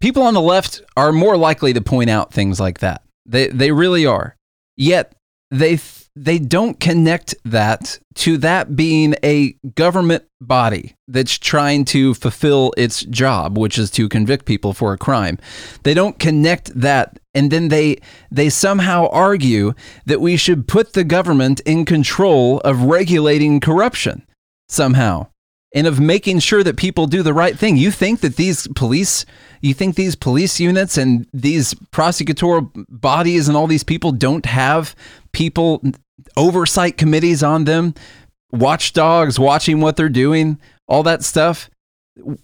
People on the left are more likely to point out things like that. They they really are. Yet they they don't connect that to that being a government body that's trying to fulfill its job which is to convict people for a crime. They don't connect that and then they they somehow argue that we should put the government in control of regulating corruption somehow and of making sure that people do the right thing. You think that these police you think these police units and these prosecutorial bodies and all these people don't have people oversight committees on them, watchdogs watching what they're doing, all that stuff.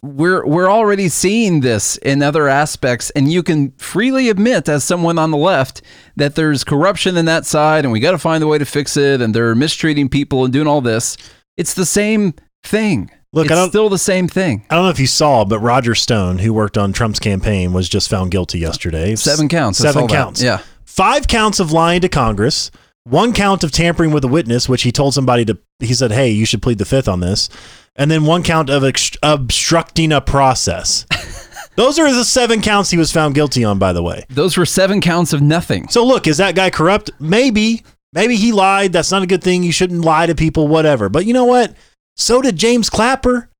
We're we're already seeing this in other aspects, and you can freely admit, as someone on the left, that there's corruption in that side, and we got to find a way to fix it, and they're mistreating people and doing all this. It's the same thing. Look, I it's don't- still the same thing. I don't know if you saw, but Roger Stone, who worked on Trump's campaign, was just found guilty yesterday. Seven counts. Seven saw that. counts. Yeah. Five counts of lying to Congress, one count of tampering with a witness, which he told somebody to, he said, hey, you should plead the fifth on this. And then one count of obstructing a process. Those are the seven counts he was found guilty on, by the way. Those were seven counts of nothing. So look, is that guy corrupt? Maybe. Maybe he lied. That's not a good thing. You shouldn't lie to people, whatever. But you know what? So did James Clapper.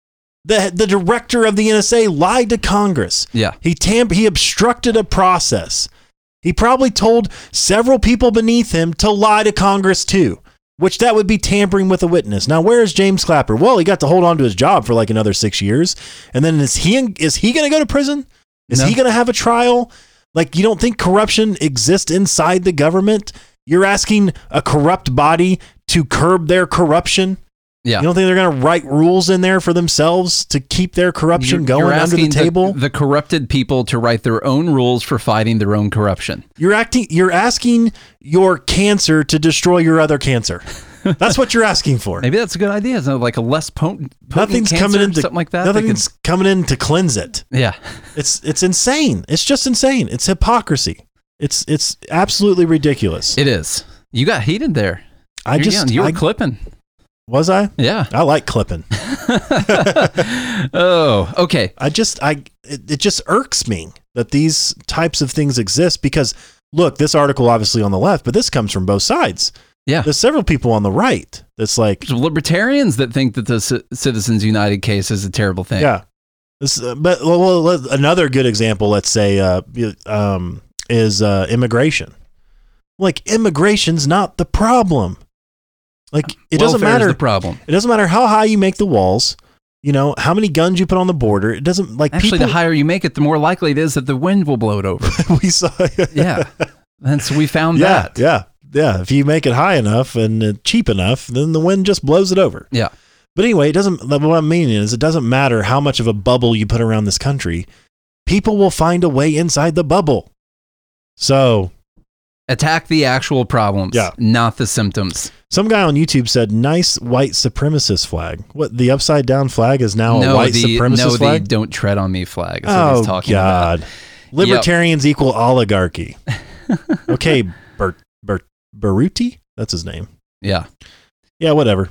The, the director of the NSA lied to Congress. Yeah. He tamp he obstructed a process. He probably told several people beneath him to lie to Congress too, which that would be tampering with a witness. Now, where is James Clapper? Well, he got to hold on to his job for like another 6 years. And then is he is he going to go to prison? Is No. he going to have a trial? Like you don't think corruption exists inside the government? You're asking a corrupt body to curb their corruption? Yeah. You don't think they're going to write rules in there for themselves to keep their corruption You're- going you're under the table? The, corrupted people to write their own rules for fighting their own corruption. You're acting. You're asking your cancer to destroy your other cancer. That's what you're asking for. Maybe that's a good idea. Isn't like a less potent, potent Nothing's cancer, coming in to something like that. that Nothing's coming in to cleanse it. yeah. It's it's insane. It's just insane. It's hypocrisy. It's it's absolutely ridiculous. It is. You got heated there. I You're just young. you were I- clipping. Was I. Yeah. I like clipping. oh, okay. I just I it, it just irks me that these types of things exist because look, this article obviously on the left, but this comes from both sides. Yeah. There's several people on the right that's like, There's libertarians that think that the C- Citizens United case is a terrible thing. yeah. This, uh, but well, well, another good example, let's say, uh, um, is uh, immigration. Like immigration's not the problem. Like it doesn't matter. the problem. it doesn't matter how high you make the walls. You know how many guns you put on the border. It doesn't like Actually, people. the higher you make it, the more likely it is that the wind will blow it over. we saw. yeah. And so we found yeah, that. yeah, yeah. If you make it high enough and uh, cheap enough, then the wind just blows it over. Yeah. But anyway, it doesn't. What I'm meaning is, it doesn't matter how much of a bubble you put around this country. People will find a way inside the bubble. So Attack the actual problems, Yeah. not the symptoms. some guy on YouTube said, "Nice white supremacist flag." What the upside down flag is now no, a white the, supremacist no, the flag. don't tread on me flag. Is what oh he's talking about. God! Libertarians equal oligarchy. okay, Bert Bert Baruti. That's his name. Yeah. Yeah, whatever.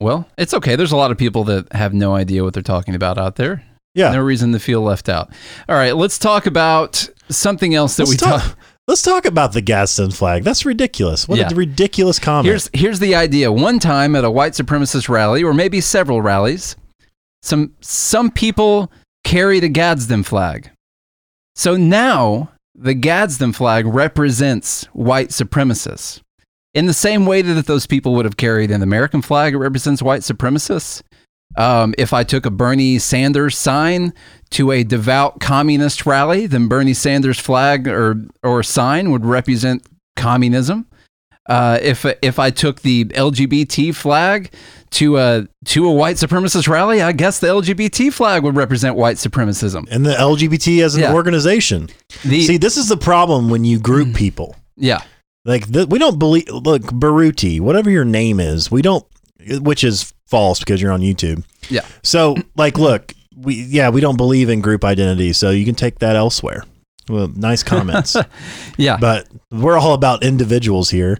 Well, it's okay. There's a lot of people that have no idea what they're talking about out there. Yeah. No reason to feel left out. All right, let's talk about something else that Let's we talk, talk. Let's talk about the Gadsden flag. That's ridiculous. What Yeah. a ridiculous comment. Here's here's the idea. One time at a white supremacist rally, or maybe several rallies, some some people carry the Gadsden flag. So now the Gadsden flag represents white supremacists. In the same way that those people would have carried an American flag, it represents white supremacists. Um, if I took a Bernie Sanders sign to a devout communist rally, then Bernie Sanders flag or or sign would represent communism. Uh, if if I took the LGBT flag to a to a white supremacist rally, I guess the LGBT flag would represent white supremacism. and the LGBT as an Yeah. organization. The See, this is the problem when you group people. yeah Like th- we don't believe. Look, Baruti, whatever your name is, we don't. Which is false because you're on YouTube. Yeah. So, like, look, we yeah, we don't believe in group identity, so you can take that elsewhere. Well, nice comments. yeah but we're all about individuals here.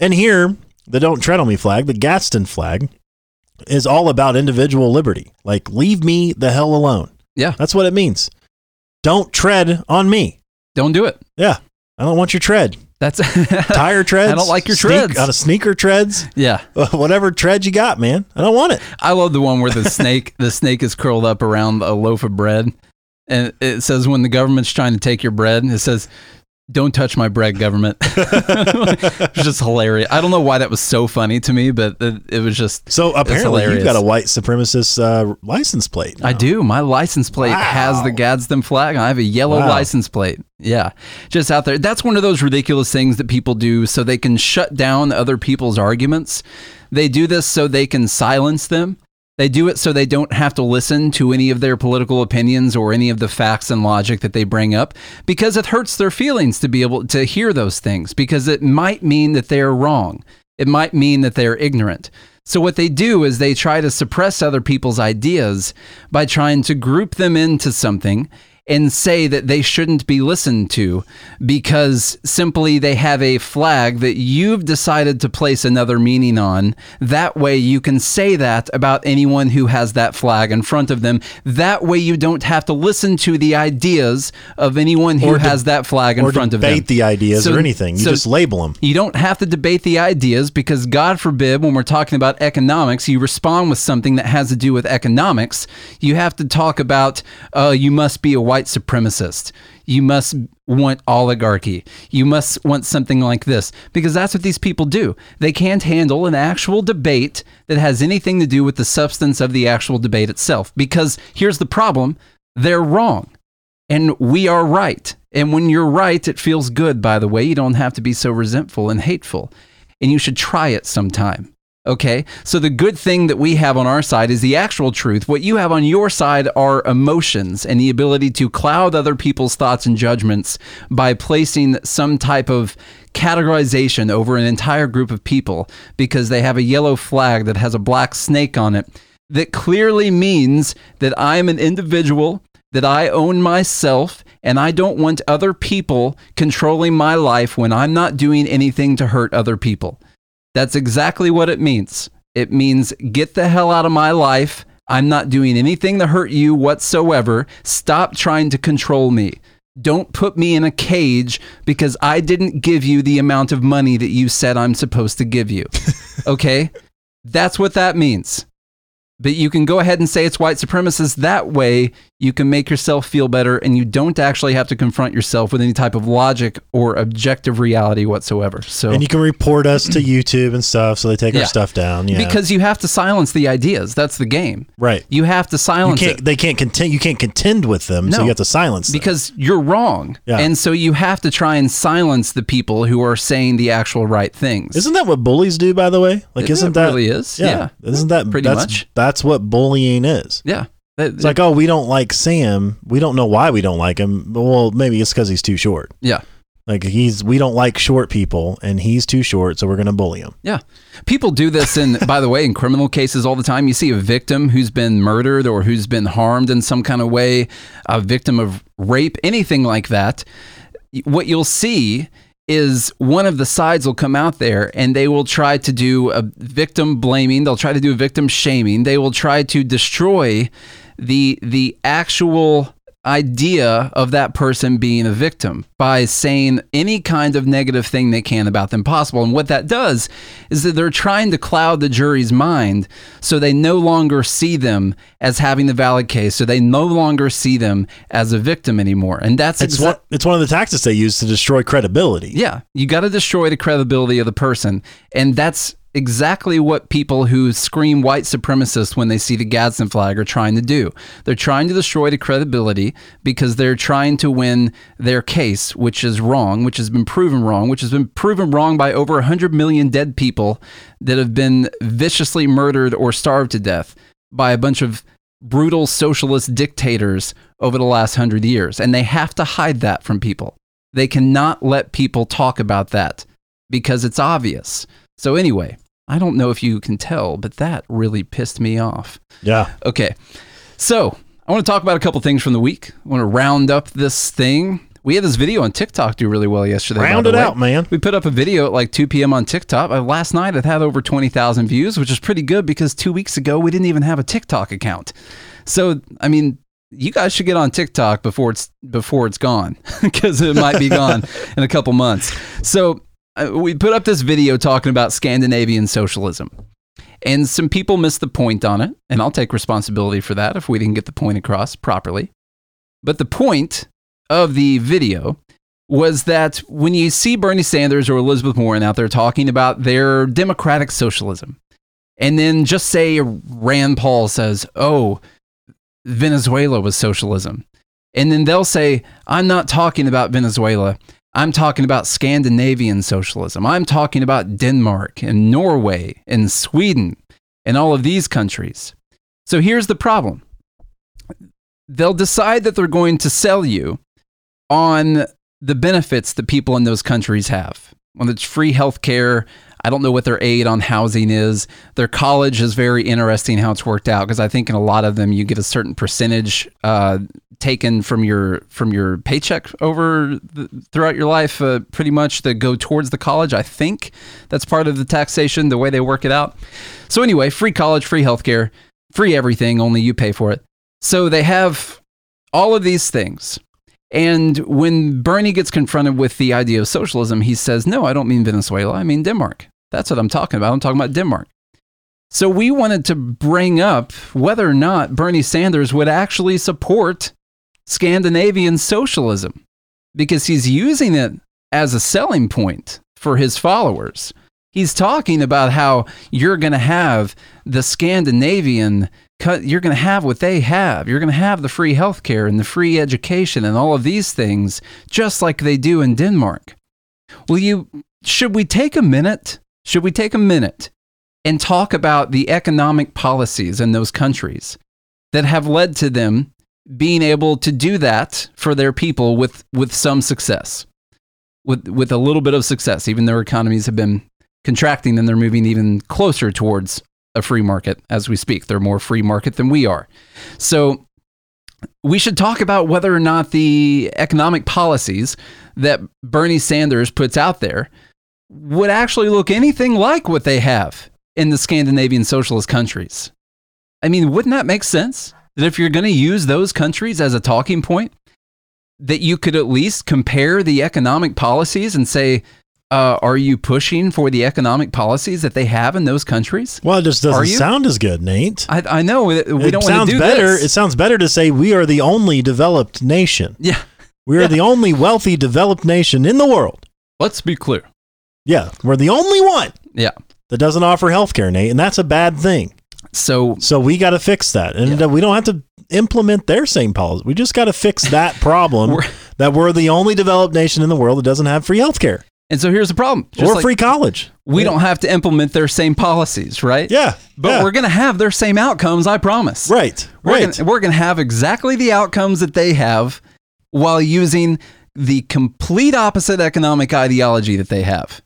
And here, the Don't Tread on Me flag, the Gadsden flag, is all about individual liberty. Like, leave me the hell alone. Yeah. That's what it means. Don't tread on me. don't do it. Yeah. I don't want your tread. That's Tire treads. I don't like your sneak- treads. On a sneaker treads. yeah. Uh, whatever tread you got, man. I don't want it. I love the one where the snake the snake is curled up around a loaf of bread, and it says when the government's trying to take your bread, it says. Don't touch my bread, government. it's just hilarious. I don't know why that was so funny to me, but it, it was just So apparently you've got a white supremacist uh, license plate. I do. My license plate has the Gadsden flag. I have a yellow Wow. license plate. Yeah. Just out there. That's one of those ridiculous things that people do so they can shut down other people's arguments. They do this so they can silence them. They do it so they don't have to listen to any of their political opinions or any of the facts and logic that they bring up because it hurts their feelings to be able to hear those things because it might mean that they're wrong. It might mean that they're ignorant. So, what they do is they try to suppress other people's ideas by trying to group them into something and say that they shouldn't be listened to because simply they have a flag that you've decided to place another meaning on. That way you can say that about anyone who has that flag in front of them. That way you don't have to listen to the ideas of anyone who de- has that flag in front of them. debate the ideas So- or anything. You so- just label them. you don't have to debate the ideas because, God forbid, when we're talking about economics, you respond with something that has to do with economics. You have to talk about, uh, you must be a white supremacist. You must want oligarchy. You must want something like this because that's what these people do. They can't handle an actual debate that has anything to do with the substance of the actual debate itself. Because here's the problem they're wrong and we are right. And when you're right, it feels good, by the way. You don't have to be so resentful and hateful. And you should try it sometime. Okay? So the good thing that we have on our side is the actual truth. What you have on your side are emotions and the ability to cloud other people's thoughts and judgments by placing some type of categorization over an entire group of people because they have a yellow flag that has a black snake on it that clearly means that I'm an individual that I own myself and I don't want other people controlling my life when I'm not doing anything to hurt other people. That's exactly what it means. It means get the hell out of my life. I'm not doing anything to hurt you whatsoever. Stop trying to control me. Don't put me in a cage because I didn't give you the amount of money that you said I'm supposed to give you. Okay? That's what that means. But you can go ahead and say it's white supremacist. That way, you can make yourself feel better and you don't actually have to confront yourself with any type of logic or objective reality whatsoever. So, And you can report us to YouTube and stuff, so they take Yeah. our stuff down. Yeah, because you have to silence the ideas. That's the game. right, You have to you silence can't. it They can't contend. You can't contend with them, so No. you have to silence them. because you're wrong. Yeah. And so you have to try and silence the people who are saying the actual right things. Isn't that what bullies do? By the way, like, isn't it that really is? Yeah. Isn't that Pretty much. That's what bullying is. yeah. It's like, oh, we don't like Sam. We don't know why we don't like him. But, well, maybe it's because he's too short. yeah. Like he's, we don't like short people, and he's too short, so we're gonna bully him. Yeah. People do this in, by the way, in criminal cases all the time. You see a victim who's been murdered or who's been harmed in some kind of way, a victim of rape, anything like that. What you'll see is one of the sides will come out there and they will try to do a victim blaming, they'll try to do victim shaming, they will try to destroy the the actual idea of that person being a victim by saying any kind of negative thing they can about them possible. And what that does is that they're trying to cloud the jury's mind so they no longer see them as having the valid case. So they no longer see them as a victim anymore. And that's It's exa- one, it's one of the tactics they use to destroy credibility. yeah, you got to destroy the credibility of the person. And that's exactly what people who scream white supremacist when they see the Gadsden flag are trying to do. They're trying to destroy the credibility because they're trying to win their case, which is wrong, which has been proven wrong, which has been proven wrong by over 100 million dead people that have been viciously murdered or starved to death by a bunch of brutal socialist dictators over the last hundred years. And they have to hide that from people. They cannot let people talk about that because it's obvious. So, anyway, I don't know if you can tell, but that really pissed me off. Yeah. Okay. So, I want to talk about a couple things from the week. I want to round up this thing. We had this video on TikTok do really well yesterday. Round it way. out, man. We put up a video at like 2 p.m. on TikTok. Uh, last night it had over 20,000 views, which is pretty good because two weeks ago we didn't even have a TikTok account. So, I mean, you guys should get on TikTok before it's before it's gone because it might be gone in a couple months. So, Uh, we put up this video talking about Scandinavian socialism. And some people missed the point on it, and I'll take responsibility for that if we didn't get the point across properly. But the point of the video was that when you see Bernie Sanders or Elizabeth Warren out there talking about their democratic socialism, and then just say Rand Paul says, oh, Venezuela was socialism. And then they'll say, I'm not talking about Venezuela. I'm talking about Scandinavian socialism. I'm talking about Denmark and Norway and Sweden and all of these countries. So here's the problem they'll decide that they're going to sell you on the benefits that people in those countries have. When it's free health care, I don't know what their aid on housing is. Their college is very interesting how it's worked out because I think in a lot of them you get a certain percentage uh, taken from your from your paycheck over the, throughout your life, uh, pretty much that go towards the college. I think that's part of the taxation, the way they work it out. So anyway, free college, free healthcare, free everything. Only you pay for it. So they have all of these things. And when Bernie gets confronted with the idea of socialism, he says, No, I don't mean Venezuela. I mean Denmark. That's what I'm talking about. I'm talking about Denmark. So we wanted to bring up whether or not Bernie Sanders would actually support Scandinavian socialism because he's using it as a selling point for his followers. He's talking about how you're going to have the Scandinavian you're going to have what they have. You're going to have the free healthcare and the free education and all of these things just like they do in Denmark. Will you should we take a minute? Should we take a minute and talk about the economic policies in those countries that have led to them being able to do that for their people with with some success. With with a little bit of success, even their economies have been contracting and they're moving even closer towards a free market as we speak. They're more free market than we are. So we should talk about whether or not the economic policies that Bernie Sanders puts out there would actually look anything like what they have in the Scandinavian socialist countries. I mean, wouldn't that make sense? That if you're going to use those countries as a talking point, that you could at least compare the economic policies and say, uh, are you pushing for the economic policies that they have in those countries? Well, it just doesn't sound as good, Nate. I, I know we it don't want to sounds do better. this. It sounds better to say we are the only developed nation. yeah, We are Yeah. the only wealthy developed nation in the world. let's be clear. Yeah, we're the only one Yeah. that doesn't offer healthcare, Nate, and that's a bad thing. So So we got to fix that, and Yeah. uh, we don't have to implement their same policy. We just got to fix that problem We're- that we're the only developed nation in the world that doesn't have free healthcare and so here's the problem. Just or like free college. we Yeah. don't have to implement their same policies, right? Yeah, But yeah. we're going to have their same outcomes, I promise. right, We're right. Gonna, we're going to have exactly the outcomes that they have while using the complete opposite economic ideology that they have.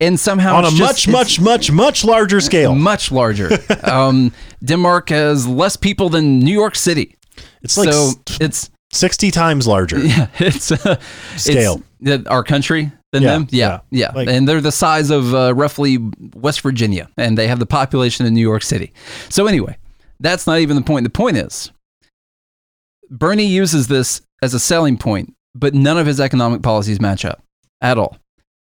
And somehow on a it's much, much, much, much larger scale. much larger. um, Denmark has less people than New York City. It's like so it's sixty times larger. yeah, it's uh, Scale. It's, our country than Yeah, them. Yeah, yeah. yeah, Like- and they're the size of uh, roughly West Virginia, and they have the population of New York City. So anyway, that's not even the point. The point is, Bernie uses this as a selling point, but none of his economic policies match up at all.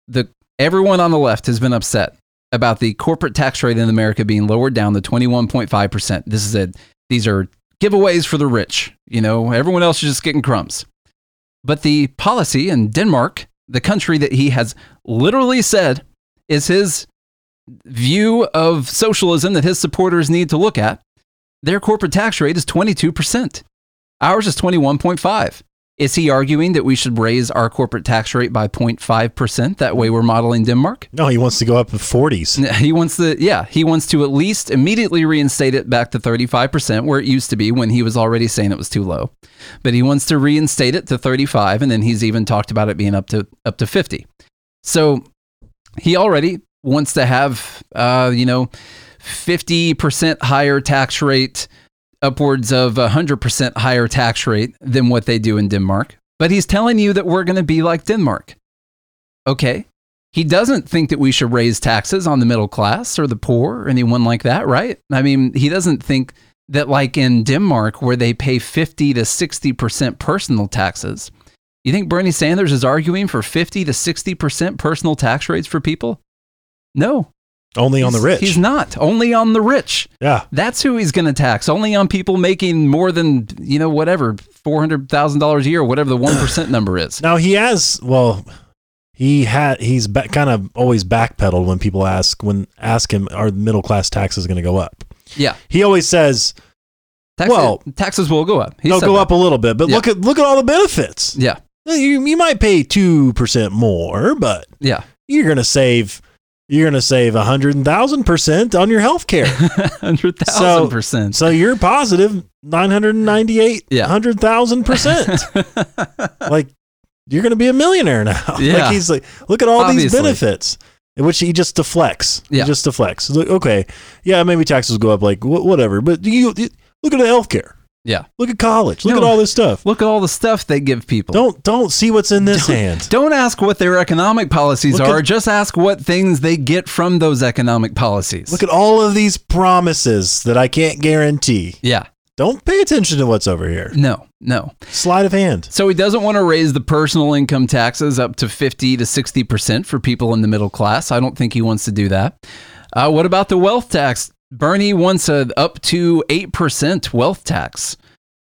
The everyone on the left has been upset about the corporate tax rate in America being lowered down to 21.5%. This is a these are giveaways for the rich. You know, everyone else is just getting crumbs. But the policy in Denmark, the country that he has literally said is his view of socialism that his supporters need to look at, their corporate tax rate is 22%. Ours is 21.5. Is he arguing that we should raise our corporate tax rate by 0.5%? That way we're modeling Denmark? No, he wants to go up to forties. He wants to, yeah, he wants to at least immediately reinstate it back to 35%, where it used to be when he was already saying it was too low. But he wants to reinstate it to 35, and then he's even talked about it being up to up to 50. So he already wants to have, uh, you know, 50% higher tax rate, upwards of 100% higher tax rate than what they do in Denmark. But he's telling you that we're going to be like Denmark. Okay. He doesn't think that we should raise taxes on the middle class or the poor or anyone like that, right? I mean, he doesn't think that, like in Denmark, where they pay 50 to 60% personal taxes, you think Bernie Sanders is arguing for 50 to 60% personal tax rates for people? No. Only on the rich. He's not. Only on the rich. yeah. That's who he's going to tax. Only on people making more than, you know, whatever, $400,000 a year, whatever the 1% number is. Now he has well, he had he's ba- kind of always backpedaled when people ask when ask him are middle class taxes going to go up. Yeah. He always says Tax, Well, taxes will go up. He they'll go that. up a little bit, but Yeah. look at look at all the benefits. Yeah. You you might pay two percent more, but Yeah. you're going to save you're going to save a hundred thousand percent on your health care. 100,000%. so you're positive nine hundred ninety eight Yeah. hundred thousand percent. like you're going to be a millionaire now. Yeah. like he's like, look at all these benefits, which he just deflects. Yeah. He just deflects. Like, okay, yeah, maybe taxes go up, like wh- whatever, but you, you look at the healthcare. Yeah. Look at college. Look No. at all this stuff. Look at all the stuff they give people. Don't don't see what's in this hand. Don't ask what their economic policies Look at- are. just ask what things they get from those economic policies. Look at all of these promises that I can't guarantee. yeah. Don't pay attention to what's over here. No, no. Sleight of hand. So he doesn't want to raise the personal income taxes up to 50 to 60% for people in the middle class. I don't think he wants to do that. Uh, what about the wealth tax? Bernie wants a up to 8% wealth tax.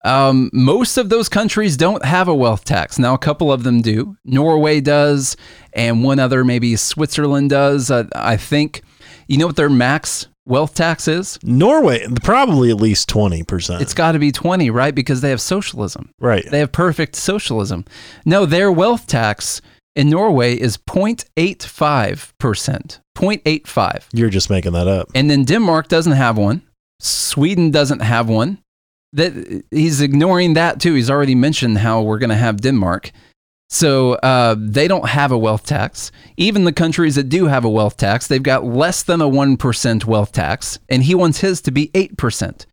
Um, most of those countries don't have a wealth tax. Now, a couple of them do. Norway does, and one other, maybe Switzerland does. Uh, I think, you know what their max wealth tax is? Norway, probably at least 20%. It's got to be 20, right? Because they have socialism. right. They have perfect socialism. No, their wealth tax in Norway is 0.85%. 0.85. You're just making that up. And then Denmark doesn't have one. Sweden doesn't have one. That he's ignoring that too. He's already mentioned how we're going to have Denmark. So uh, they don't have a wealth tax. Even the countries that do have a wealth tax, they've got less than a 1% wealth tax, and he wants his to be 8%.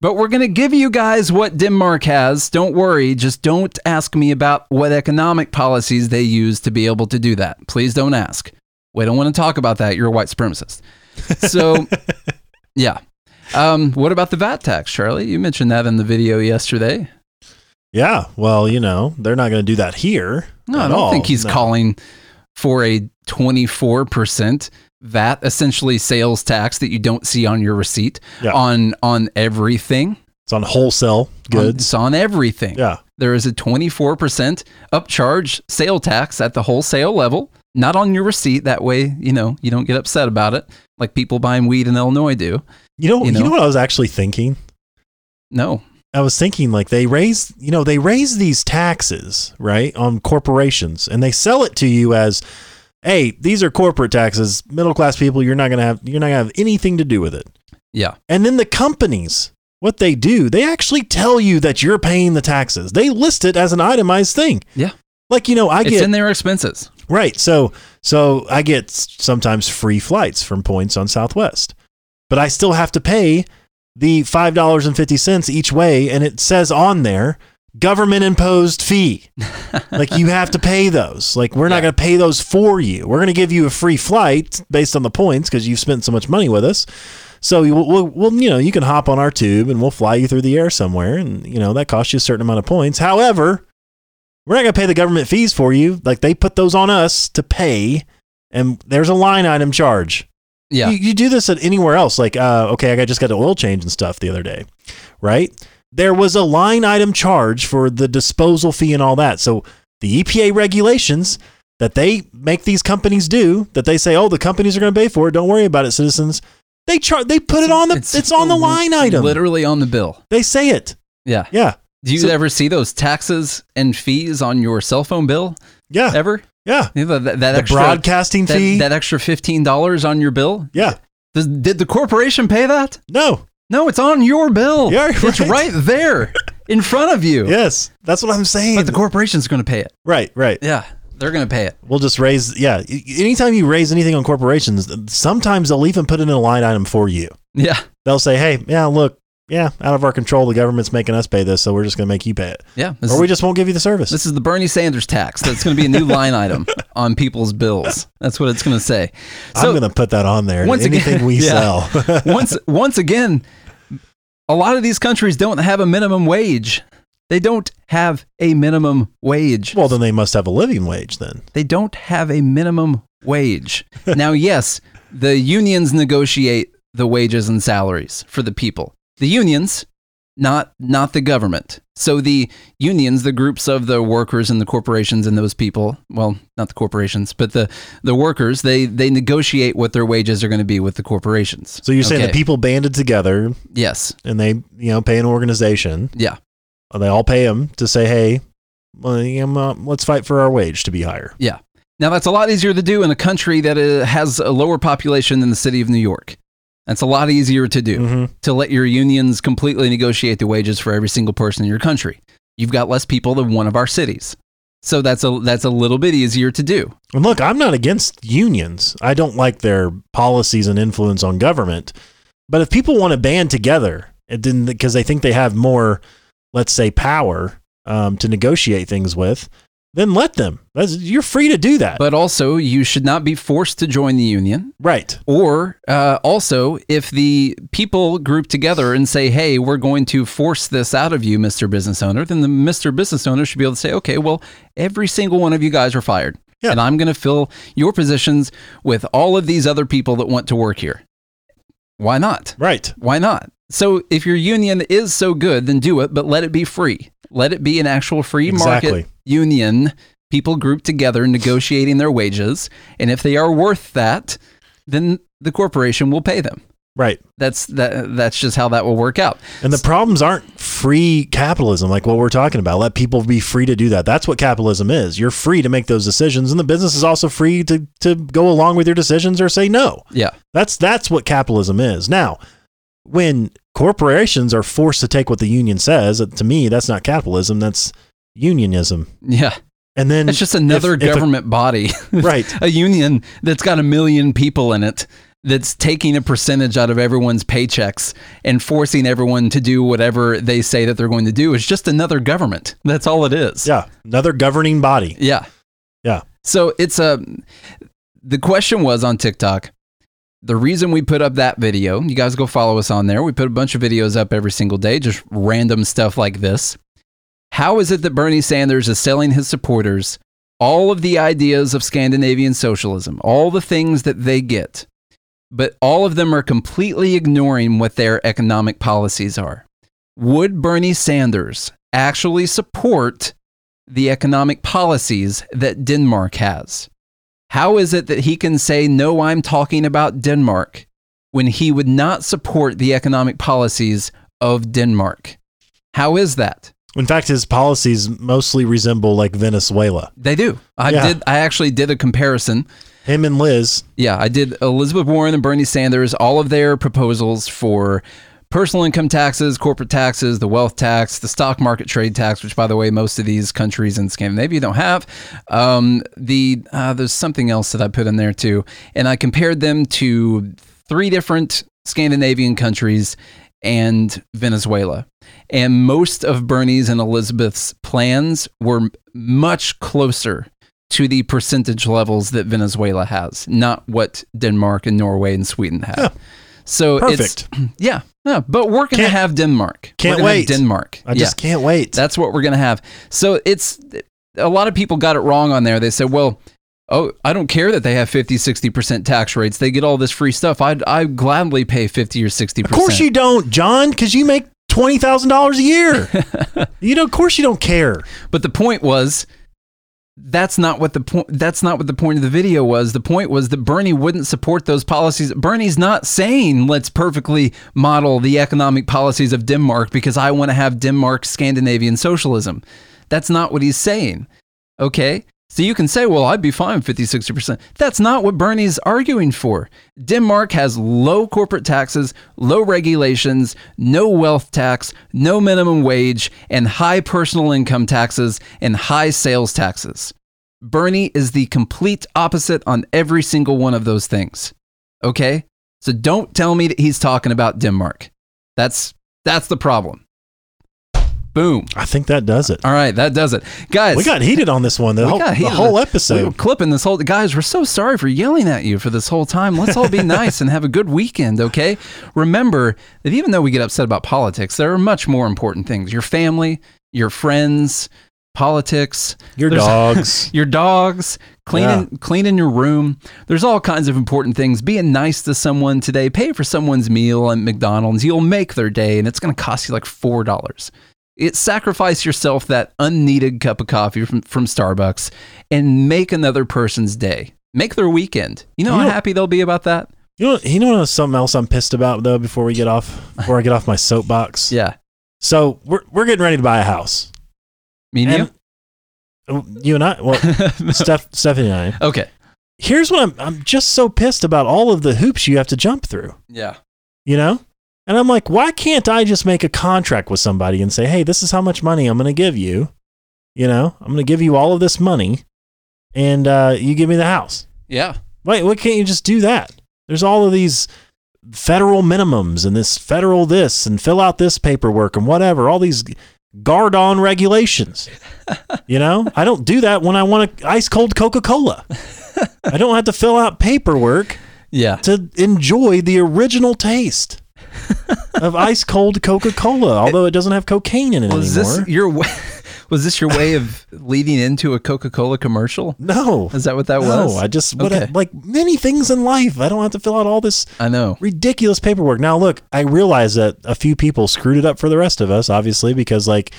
But we're going to give you guys what Denmark has. Don't worry. Just don't ask me about what economic policies they use to be able to do that. Please don't ask. We don't want to talk about that. You're a white supremacist. So, yeah. Um, what about the VAT tax, Charlie? You mentioned that in the video yesterday. Yeah. Well, you know, they're not going to do that here. No, I don't all. think he's No. calling for a 24% VAT, essentially sales tax that you don't see on your receipt Yeah. on on everything. It's on wholesale On- goods. it's on everything. yeah. There is a 24% upcharge sale tax at the wholesale level, not on your receipt. That way, you know, you don't get upset about it like people buying weed in Illinois do. You know, You you know, know? what I was actually thinking? No. I was thinking like they raise, you know, they raise these taxes, right, on corporations and they sell it to you as hey, these are corporate taxes. Middle class people, you're not going to have you're not to have anything to do with it. Yeah. And then the companies, what they do, they actually tell you that you're paying the taxes. They list it as an itemized thing. Yeah. Like, you know, I it's get in their expenses. Right. So so I get sometimes free flights from points on Southwest. But I still have to pay the $5.50 each way and it says on there government imposed fee. like you have to pay those. Like we're not going to pay those for you. We're going to give you a free flight based on the points because you've spent so much money with us. So we'll, we'll, we'll, you know, you can hop on our tube and we'll fly you through the air somewhere, and you know that costs you a certain amount of points. However, we're not going to pay the government fees for you. Like they put those on us to pay, and there's a line item charge. Yeah. You, you do this at anywhere else. Like, uh, okay, I just got an oil change and stuff the other day, right? There was a line item charge for the disposal fee and all that. So the EPA regulations that they make these companies do, that they say, oh, the companies are going to pay for it. Don't worry about it, citizens. They char- They put it on the. It's, on the line item. Literally on the bill. They say it. Yeah. Yeah. Do you So- ever see those taxes and fees on your cell phone bill Yeah. ever? Yeah. You know, that, that The extra broadcasting that, fee. that extra fifteen dollars on your bill. yeah. Does, did the corporation pay that? No. No, it's on your bill. Yeah, it's right. right there in front of you. Yes. That's what I'm saying. But the corporation's going to pay it. right. Right. Yeah, they're going to pay it. We'll just raise. Yeah. Anytime you raise anything on corporations, sometimes they'll even put it in a line item for you. Yeah, They'll say, hey, yeah, look, yeah, out of our control, the government's making us pay this, so we're just going to make you pay it. yeah. Or is, we just won't give you the service. this is the Bernie Sanders tax. That's going to be a new line item on people's bills. That's what it's going to say. I'm going to put that on there. once again- Anything we Yeah. sell. once once again, a lot of these countries don't have a minimum wage. They don't have a minimum wage. well, then they must have a living wage then. They don't have a minimum wage. now, yes, the unions negotiate the wages and salaries for the people. The unions, not not the government. So the unions, the groups of the workers and the corporations and those people, well, not the corporations, but the the workers, they they negotiate what their wages are going to be with the corporations. So you're saying Okay. the people banded together Yes. and they, you know, pay an organization. Yeah. They all pay them to say, hey, well, you know, uh, let's fight for our wage to be higher. Yeah. Now that's a lot easier to do in a country that uh, has a lower population than the city of New York. That's a lot easier to do Mhm. to let your unions completely negotiate the wages for every single person in your country. You've got less people than one of our cities. So that's a that's a little bit easier to do. And look, I'm not against unions. I don't like their policies and influence on government. But if people want to band together It didn't because they think they have more, let's say, power um, to negotiate things with. Then let them. That's, you're free to do that. But also, you should not be forced to join the union. right. Or uh, also, if the people group together and say, hey, we're going to force this out of you, Mr. Business Owner, then the Mr. Business Owner should be able to say, okay, well, every single one of you guys are fired. Yeah. And I'm going to fill your positions with all of these other people that want to work here. Why not? Right. Why not? So if your union is so good, then do it, but let it be free. Let it be an actual free market. Exactly. market union, people grouped together negotiating their wages. And if they are worth that, then the corporation will pay them. Right. That's that that's just how that will work out. And the problems aren't free capitalism like what we're talking about. Let people be free to do that. That's what capitalism is. You're free to make those decisions and the business is also free to to go along with your decisions or say no. Yeah. That's that's what capitalism is. Now, when corporations are forced to take what the union says, to me that's not capitalism, that's unionism. Yeah. And then It's just another if a- government body. right. a union that's got a million people in it that's taking a percentage out of everyone's paychecks and forcing everyone to do whatever they say that they're going to do is just another government. That's all it is. Yeah, another governing body. Yeah. Yeah. So it's a the question was on TikTok. The reason we put up that video, you guys go follow us on there. We put a bunch of videos up every single day, just random stuff like this. How is it that Bernie Sanders is selling his supporters all of the ideas of Scandinavian socialism, all the things that they get, but all of them are completely ignoring what their economic policies are? Would Bernie Sanders actually support the economic policies that Denmark has? How is it that he can say, no, I'm talking about Denmark, when he would not support the economic policies of Denmark? How is that? In fact, his policies mostly resemble like Venezuela. They do. I Yeah. did. I actually did a comparison. Him and Liz, Yeah, I did Elizabeth Warren and Bernie Sanders, all of their proposals for personal income taxes, corporate taxes, the wealth tax, the stock market trade tax, which, by the way, most of these countries in Scandinavia don't have. Um, the uh, there's something else that I put in there too, and I compared them to three different Scandinavian countries and Venezuela. And most of Bernie's and Elizabeth's plans were much closer to the percentage levels that Venezuela has, not what Denmark and Norway and Sweden have. Yeah. So perfect. it's yeah, yeah, but we're gonna Can't- have Denmark. can't we're gonna have wait. Denmark. I yeah, just can't wait. that's what we're gonna have. So it's a lot of people got it wrong on there. They said, well. Oh, I don't care that they have 50, 60% tax rates. They get all this free stuff. I'd, I'd gladly pay 50 or 60%. of course you don't, John, because you make twenty thousand dollars a year. you know, of course you don't care. But the point was that's not what the point that's not what the point of the video was. The point was that Bernie wouldn't support those policies. Bernie's not saying let's perfectly model the economic policies of Denmark because I want to have Denmark Scandinavian socialism. That's not what he's saying. Okay? So you can say, well, I'd be fine with 50, 60%. That's not what Bernie's arguing for. Denmark has low corporate taxes, low regulations, no wealth tax, no minimum wage, and high personal income taxes and high sales taxes. Bernie is the complete opposite on every single one of those things. Okay? So don't tell me that he's talking about Denmark. That's that's the problem. Boom. I think that does it. All right, that does it. Guys, We got heated on this one. The whole, the whole We were episode. clipping this whole guys. We're so sorry for yelling at you for this whole time. Let's all be nice and have a good weekend, okay? Remember that even though we get upset about politics, there are much more important things: your family, your friends, politics, Your There's- dogs. your dogs, cleaning cleaning your room. There's all kinds of important things. Being nice to someone today, pay for someone's meal at McDonald's. You'll make their day, and it's going to cost you like four dollars. It sacrifice yourself that unneeded cup of coffee from, from Starbucks and make another person's day. Make their weekend. You know You how know- happy they'll be about that? You know, you know something else I'm pissed about though. Before we get off, before I get off my soapbox. Yeah. So we're we're getting ready to buy a house. Me and, And- Oh, You and I, well. Steph, Stephanie and I. okay. Here's what I'm. I'm just so pissed about all of the hoops you have to jump through. Yeah. You know. And I'm like, why can't I just make a contract with somebody and say, hey, this is how much money I'm going to give you. You know, I'm going to give you all of this money, and uh, you give me the house. Yeah. Why, why can't you just do that? There's all of these federal minimums and this federal this and fill out this paperwork and whatever, all these guard on regulations. you know, I don't do that when I want a ice cold Coca Cola. I don't have to fill out paperwork Yeah. to enjoy the original taste of ice cold Coca Cola, although it doesn't have cocaine in it Was anymore. this your? Was this your way of leading into a Coca-Cola commercial? no. Is that what that no, was? No, I just Okay. I- like many things in life. I don't have to fill out all this I know. ridiculous paperwork. Now, look, I realize that a few people screwed it up for the rest of us, obviously, because like,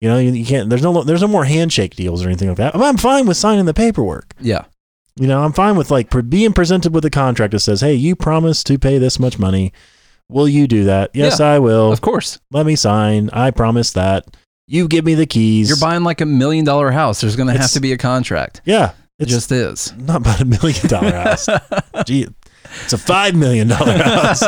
you know, you, you can't. There's no, there's no more handshake deals or anything like that. I'm fine with signing the paperwork. Yeah. You know, I'm fine with like being presented with a contract that says, "Hey, you promise to pay this much money. Will you do that?" Yes, I will. Of course. Let me sign. I promise that. You give me the keys. You're buying like a million dollar house. There's going to have to be a contract. Yeah, It just is. not about a million dollar house. Gee, it's a five million dollar house.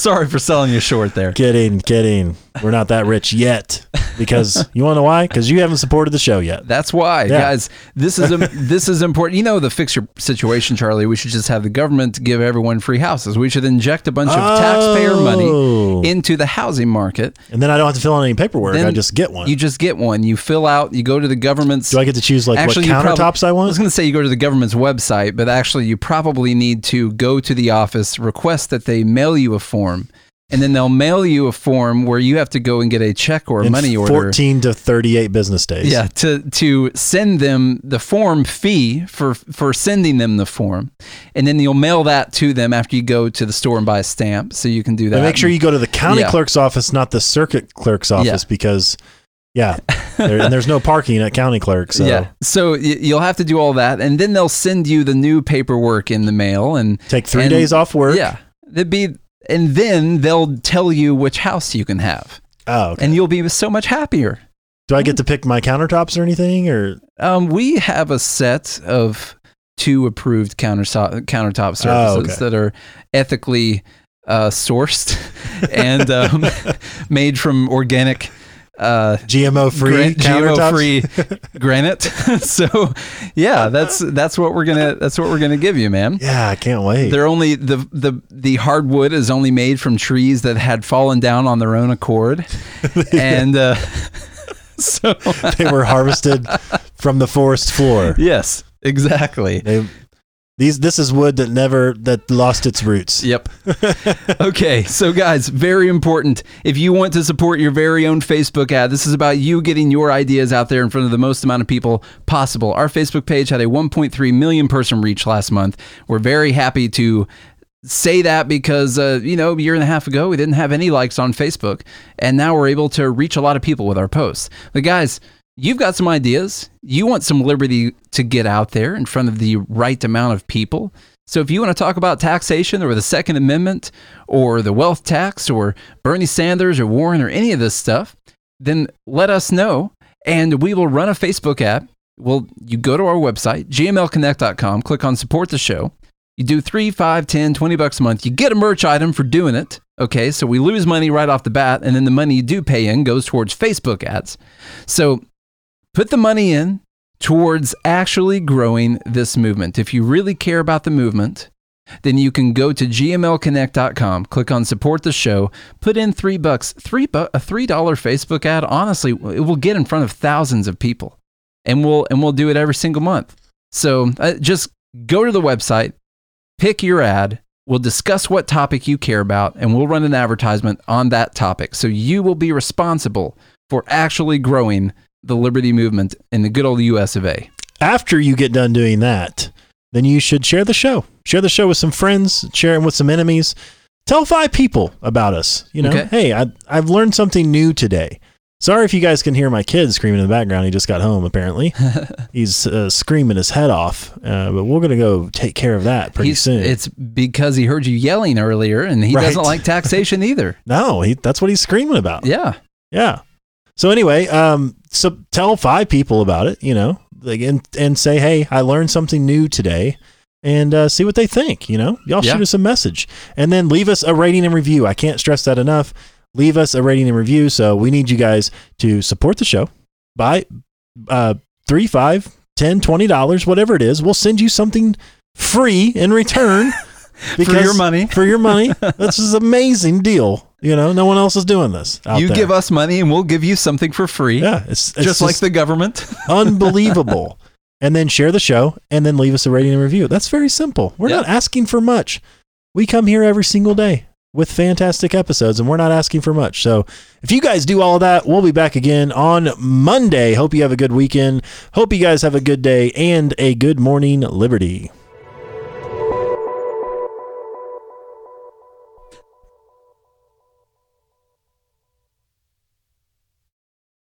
Sorry for selling you short there. kidding, kidding. We're not that rich yet. Because you want to know why? Because you haven't supported the show yet. That's why, Yeah. guys. This is a, this is important. You know the fix your situation, Charlie. We should just have the government give everyone free houses. We should inject a bunch of taxpayer money Oh. into the housing market. and then I don't have to fill out any paperwork. I just get one. You just get one. You fill out. You go to the government's. Do I get to choose like Actually, what probably- countertops I I was going to say you go to the government's website, but actually, you probably need to go to the office, request that they mail you a form, and then they'll mail you a form where you have to go and get a check or a In money order. 14 to 38 business days. Yeah, to to send them the form fee for for sending them the form, and then you'll mail that to them after you go to the store and buy a stamp, so you can do that. Make sure you go to the county Yeah. clerk's office, not the circuit clerk's office, Yeah. because, yeah, there, and there's no parking at county clerk. So Yeah, so y- you'll have to do all that, and then they'll send you the new paperwork in the mail, and take three And- days off work. yeah, it'd be, and then they'll tell you which house you can have, Oh, okay. and you'll be so much happier. Do I get to pick my countertops or anything? Or Um, we have a set of two approved countertop countertop surfaces Oh, okay. that are ethically uh, sourced and um, made from organic. Uh, GMO free gran- GMO-free granite. so, yeah, that's that's what we're gonna that's what we're gonna give you, man. Yeah, I can't wait. They're only the the the hardwood is only made from trees that had fallen down on their own accord, and uh, so they were harvested from the forest floor. yes, exactly. They, these this is wood that never that lost its roots. Yep. okay, so guys, very important. If you want to support your very own Facebook ad, this is about you getting your ideas out there in front of the most amount of people possible. Our Facebook page had a 1.3 million person reach last month. We're very happy to say that because uh, you know a year and a half ago we didn't have any likes on facebook and now we're able to reach a lot of people with our posts but guys you've got some ideas you want some liberty to get out there in front of the right amount of people so if you want to talk about taxation or the second amendment or the wealth tax or bernie sanders or warren or any of this stuff then let us know and we will run a facebook ad well you go to our website gmlconnect.com click on support the show you do three, five, 10, 20 bucks a month. You get a merch item for doing it. Okay, so we lose money right off the bat, and then the money you do pay in goes towards Facebook ads. So put the money in towards actually growing this movement. If you really care about the movement, then you can go to gmlconnect.com, click on support the show, put in three bucks, three bu- a three dollar Facebook ad. Honestly, it will get in front of thousands of people, and we'll and we'll do it every single month. So uh, just go to the website, pick your ad. We'll discuss what topic you care about, and we'll run an advertisement on that topic. So you will be responsible for actually growing the liberty movement in the good old US of A. After you get done doing that, then you should share the show. Share the show with some friends, share it with some enemies. Tell five people about us. You know, Okay. hey, I, I've learned something new today. Sorry if you guys can hear my kid screaming in the background. He just got home, apparently. He's uh, screaming his head off, uh, but we're going to go take care of that pretty He's- soon. It's because he heard you yelling earlier, and he Right. doesn't like taxation either. no, he, that's what he's screaming about. Yeah. Yeah. So anyway, um, so tell five people about it, you know, like, and and say, hey, I learned something new today, and uh, see what they think. You know, y'all Yeah. shoot us a message, and then leave us a rating and review. I can't stress that enough. Leave us a rating and review. So we need you guys to support the show by uh, three, five, ten, twenty dollars, whatever it is. We'll send you something free in return. because your money. For your money. This is an amazing deal. You know, no one else is doing this. You there. give us money and we'll give you something for free. Yeah, it's, it's just, like the government. unbelievable. and then share the show and then leave us a rating and review. That's very simple. We're Yeah. not asking for much. We come here every single day with fantastic episodes and we're not asking for much. So if you guys do all of that, we'll be back again on Monday. Hope you have a good weekend. Hope you guys have a good day and a good morning, Liberty.